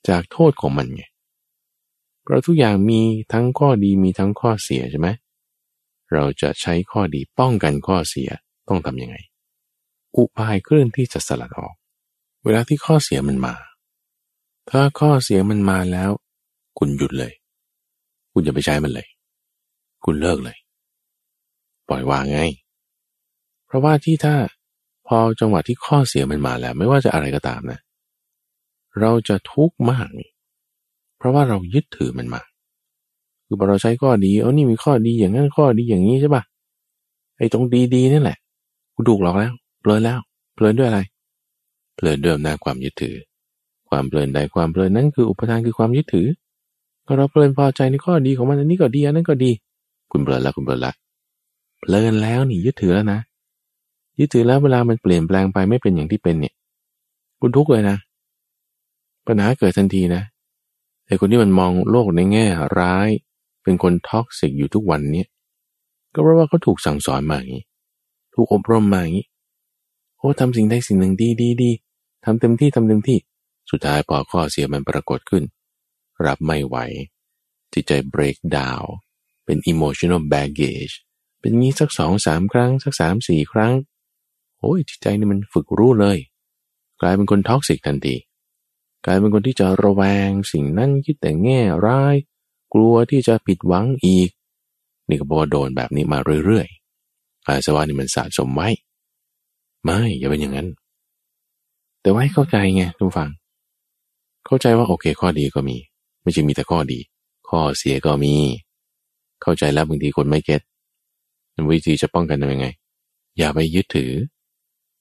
จากโทษของมันไงเพราะทุกอย่างมีทั้งข้อดีมีทั้งข้อเสียใช่ไหมเราจะใช้ข้อดีป้องกันข้อเสียต้องทำยังไง อุบายเครื่องที่จะสลัดออก เวลาที่ข้อเสียมันมา ถ้าข้อเสียมันมาแล้ว คุณหยุดเลย คุณอย่าไปใช้มันเลย คุณเลิกเลย ปล่อยวางไง เพราะว่าที่ถ้าพอจังหวะที่ข้อเสียมันมาแล้ว ไม่ว่าจะอะไรก็ตามนะ เราจะทุกข์มาก เพราะว่าเรายึดถือมันมา คือพอเราใช้ข้อดีเอานี่มีข้อดีอย่างนั้นข้อดีอย่างนี้ใช่ปะไอ้ตรงดีๆนั่นแหละกูดูกหรอกแล้วเพลินแล้วเพลินด้วยอะไรเพลินด้วยอำนาจความยึดถือ ความเพลินใดความเพลินนั้นคืออุปทานคือความยึดถือ ก็เราเพลินพอใจในข้อดีของมันอันนี้ก็ดีอันนั้นก็ดี คุณเพลินแล้วคุณเพลินละ เพลินแล้วนี่ยึดถือแล้วนะ ยึดถือแล้วเวลามันเปลี่ยนแปลงไปไม่เป็นอย่างที่เป็นเนี่ยคุณทุกข์เลยนะปัญหาเกิดทันทีนะ แต่คนที่มันมองโลกในแง่ร้าย เป็นคน toxic อยู่ทุกวันเนี่ยก็เพราะว่าเขาถูกสั่งสอนมาอย่างนี้ถูกอบรมมาอย่างนี้โอ้ทำสิ่งใดสิ่งหนึ่งดีดีดีทำเต็มที่ทำเต็มที่สุดท้ายพอข้อเสียมันปรากฏขึ้น รับไม่ไหวจิตใจ break down เป็น emotional baggage เป็นงี้สักสองสามครั้ง สักสามสี่ครั้งโอ้ยจิตใจนี่มันฝึกรู้เลย กลายเป็นคน toxic ทันทีกลายเป็นคนที่จะระแวงสิ่งนั้นคิดแต่แง่ร้าย กลัวที่จะผิดหวังอีก นี่ก็บอกโดนแบบนี้มาเรื่อยๆอาสวะนี่มันสะสมไว้ ไม่อย่าเป็นอย่างนั้น แต่ว่าให้เข้าใจไงทุกฝัง เข้าใจว่าโอเคข้อดีก็มี ไม่ใช่มีแต่ข้อดี ข้อเสียก็มี เข้าใจแล้วบางทีคนไม่เก็ต วิธีจะป้องกันยังไง อย่าไปยึดถือ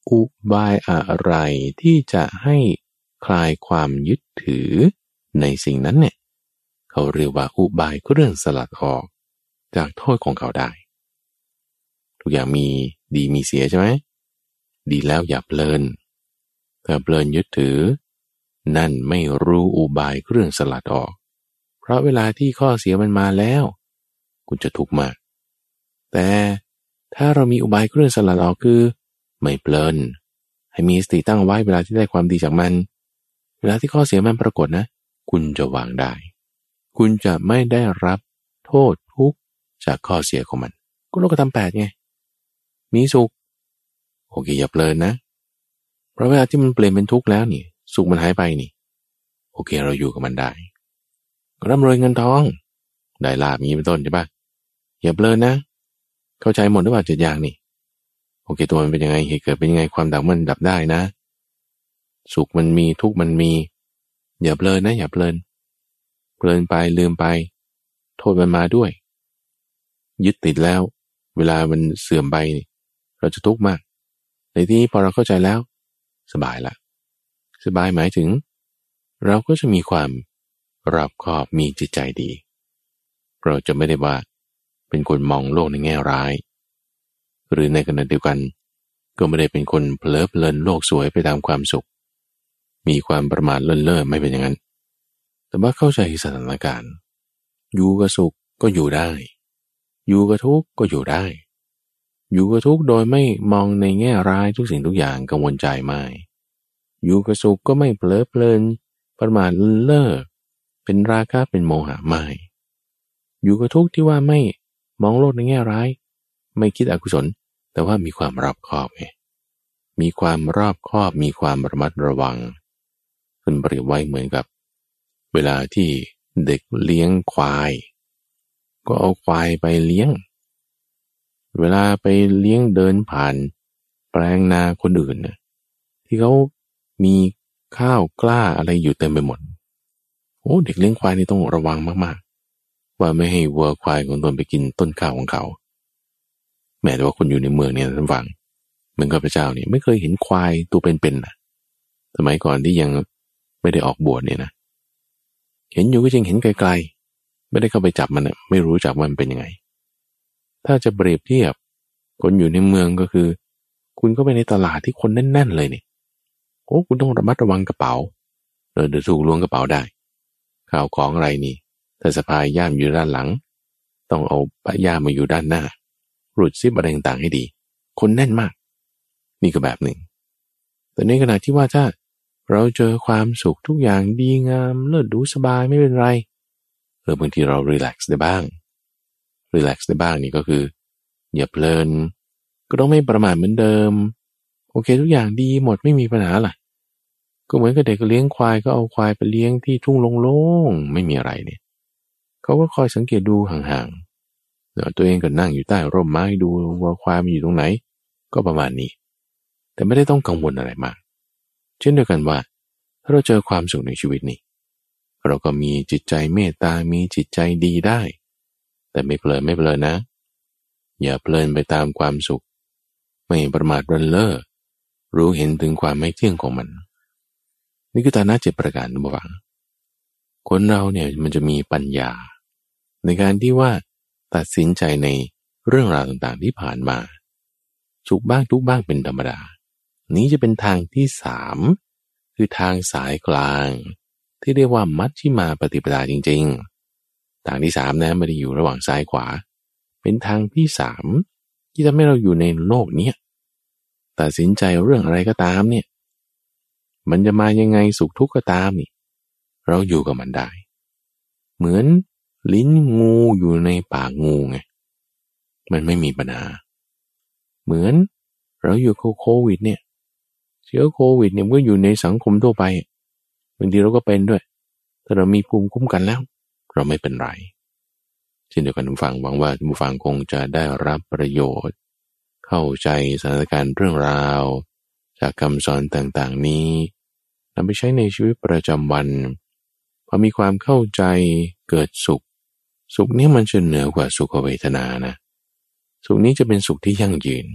อุบายอะไรที่จะให้คลายความยึดถือในสิ่งนั้นเนี่ย เขาเรียกว่าอุบายเครื่องสลัดออกจากโทษของเขาได้ ทุกอย่างมีดีมีเสียใช่ไหม ดีแล้วอย่าเพลินถ้าเพลินยึดถือ นั่นไม่รู้อุบายเครื่องสลัดออก เพราะเวลาที่ข้อเสียมันมาแล้ว คุณจะทุกข์มาก แต่ถ้าเรามีอุบายเครื่องสลัดออกคือ ไม่เพลิน ให้มีสติตั้งไว้เวลาที่ได้ความดีจากมัน เวลาที่ข้อเสียมันปรากฏนะ คุณจะวางได้ คุณจะไม่ได้รับโทษทุกจากข้อเสียของมัน ก็โลกธรรมแปดไง มีสุข โอเคอย่าเพลินนะ เพราะเวลาที่มันเปลี่ยนเป็นทุกข์แล้วนี่ สุขมันหายไปนี่ โอเคเราอยู่กับมันได้ร่ำรวยเงินทอง ได้ลาบนี้เป็นต้นใช่ปะอย่าเพลินนะ เข้าใจหมดหรือเปล่าเจ็ดอย่างนี่โอเคตัวมันเป็นยังไงเหตุเกิดเป็นยังไงความดับมันดับได้นะ สุขมันมีทุกมันมี อย่าเพลินนะ อย่าเพลิน เพลินไปลืมไป โทษมันมาด้วย ยึดติดแล้ว เวลามันเสื่อมไปเราจะทุกข์มาก ในที่พอเราเข้าใจแล้ว สบายละสบายหมายถึง เราก็จะมีความรอบคอบมีจิตใจดี เราจะไม่ได้ว่า เป็นคนมองโลกในแง่ร้าย หรือในขณะเดียวกัน ก็ไม่ได้เป็นคนเพลิดเพลินโลกสวยไปตามความสุข มีความประมาทเลินเล่อไม่เป็นอย่างนั้น แต่ว่าเข้าใจสถานการณ์ อยู่กับสุขก็อยู่ได้ อยู่กับทุกข์ก็อยู่ได้ อยู่กับทุกข์โดยไม่มองในแง่ร้ายทุกสิ่งทุกอย่างกังวลใจไม่ อยู่กับสุขก็ไม่เพลิดเพลินประมาทเล่อเป็นราคะเป็นโมหะไม่ อยู่กับทุกข์ที่ว่าไม่ มองโลกในแง่ร้าย ไม่คิดอกุศล แต่ว่ามีความรอบคอบไงมีความรอบคอบมีความระมัดระวังคุณเปรียบไว้เหมือนกับ เวลาที่เด็กเลี้ยงควาย ก็เอาควายไปเลี้ยง เวลาไปเลี้ยงเดินผ่าน แปลงนาคนอื่นนะที่เขามีข้าวกล้าอะไรอยู่เต็มไปหมด โอ้เด็กเลี้ยงควายนี่ต้องระวังมาก ว่าไม่ให้วัวควายของตนไปกินต้นข้าวของเขา แม้แต่ว่าคนอยู่ในเมืองเนี่ยท่านฟังเหมือนกับพระเจ้าเนี่ยไม่เคยเห็นควายตัวเป็นๆนะสมัยก่อนที่ยังไม่ได้ออกบวชเนี่ยนะ เห็นอยู่ก็จริงเห็นไกลๆ ไม่ได้เข้าไปจับมันนะไม่รู้จักมันเป็นยังไง ถ้าจะเปรียบเทียบคนอยู่ในเมืองก็คือ คุณก็ไปในตลาดที่คนแน่น ๆ เลยเนี่ยโอ้คุณต้องระมัดระวังกระเป๋าเดี๋ยวถูกล้วงกระเป๋าได้ข่าวของอะไรนี่ ถ้าสะพายย่ามอยู่ด้านหลัง ต้องเอาปะย่ามมาอยู่ด้านหน้า รูดซิบอะไรต่างๆให้ดี คนแน่นมาก นี่ก็แบบหนึ่ง แต่ในขณะที่ว่าถ้าเราเจอความสุขทุกอย่างดีงามเลิศดูสบายไม่เป็นไร เออบางทีเรารีแลกซ์ได้บ้าง รีแลกซ์ได้บ้างนี่ก็คือ อย่าเพลิน ก็ต้องไม่ประมาทเหมือนเดิม โอเคทุกอย่างดีหมดไม่มีปัญหาล่ะ ก็เหมือนกับเด็กเลี้ยงควายก็เอาควายไปเลี้ยงที่ทุ่งโล่งๆไม่มีอะไรเนี่ย เขาก็คอยสังเกตดูห่างๆแล้วตัวเองก็นั่งอยู่ใต้ร่มไม้ดูว่าควายมันอยู่ตรงไหน ก็ประมาณนี้ แต่ไม่ได้ต้องกังวลอะไรมาก เช่นเดียวกันว่าถ้าเราเจอความสุขในชีวิตนี้เราก็มีจิตใจเมตตา มีจิตใจดีได้ แต่ไม่เพลินไม่เพลินนะ อย่าเพลินไปตามความสุข ไม่ประมาทรันเล่อรู้เห็นถึงความไม่เที่ยงของมัน นี่คือตาน้าเจ็ดประการนะบังคนเราเนี่ยมันจะมีปัญญา ในการที่ว่าตัดสินใจในเรื่องราวต่างๆที่ผ่านมาสุขบ้างทุกบ้างเป็นธรรมดา นี้จะเป็นทางที่สามคือทางสายกลาง ที่เรียกว่ามัชชิมาปฏิปทาจริง ๆ ทางที่สามนะไม่ได้อยู่ระหว่างซ้ายขวา เป็นทางที่สามที่ทำให้เราอยู่ในโลกนี้ตัดสินใจเรื่องอะไรก็ตามเนี่ย มันจะมายังไงสุขทุกข์ก็ตามนี่ เราอยู่กับมันได้ เหมือน ลิ้นงูอยู่ในปากงูไง มันไม่มีปัญหา เหมือนเราอยู่โควิดเนี่ย เชื้อโควิดเนี่ยก็อยู่ในสังคมทั่วไปบางทีเราก็เป็นด้วยแต่เรามีภูมิคุ้มกันแล้ว เราไม่เป็นไรเช่นเดียวกันผู้ฟังหวังว่าผู้ฟังคงจะได้รับประโยชน์ เข้าใจสถานการณ์เรื่องราว จากคำสอนต่างๆนี้นำไปใช้ในชีวิตประจำวันพอมีความเข้าใจเกิดสุข สุขนี้มันจะเหนือกว่าสุขเวทนานะ สุขนี้จะเป็นสุขที่ยั่งยืน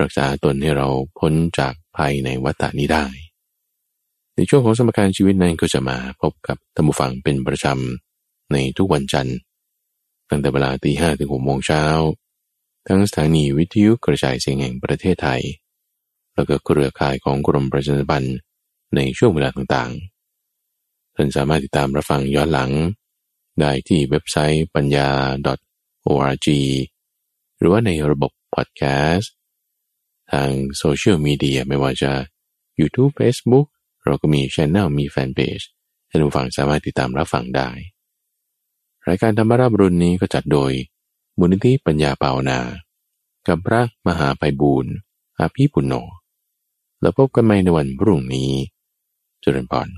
รักษาตนให้เราพ้นจากภัยในวัฏนี้ได้ ในช่วงของสมการชีวิตนั้นก็จะมาพบกับธรรมฟังเป็นประจำในทุกวันจันทร์ ตั้งแต่เวลาตีห้ถึงหกโมงเช้า ทั้งสถานีวิทยุกระจายเสียงแห่งประเทศไทย แล้วก็เครือข่ายของกรมประชาสัมพันธ์ในช่วงเวลาต่างๆท่านสามารถติดตามรับฟังย้อนหลัง ได้ที่เว็บไซต์ปัญญา .org หรือว่าในระบบพอดแคสต์ทางโซเชียลมีเดียไม่ว่าจะ YouTube Facebook เราก็มีช anel มีแฟนเพจให้ทุกฝั่งสามารถติดตามรับฟังได้ รายการธรรมราบรุนนี้ก็จัดโดยมูลนิธิปัญญาเปาวนา กับพระมหาไพบูรณ์อาภีปุณโญแล้วพบกันใหม่ในวันพรุ่งนี้จุรินพร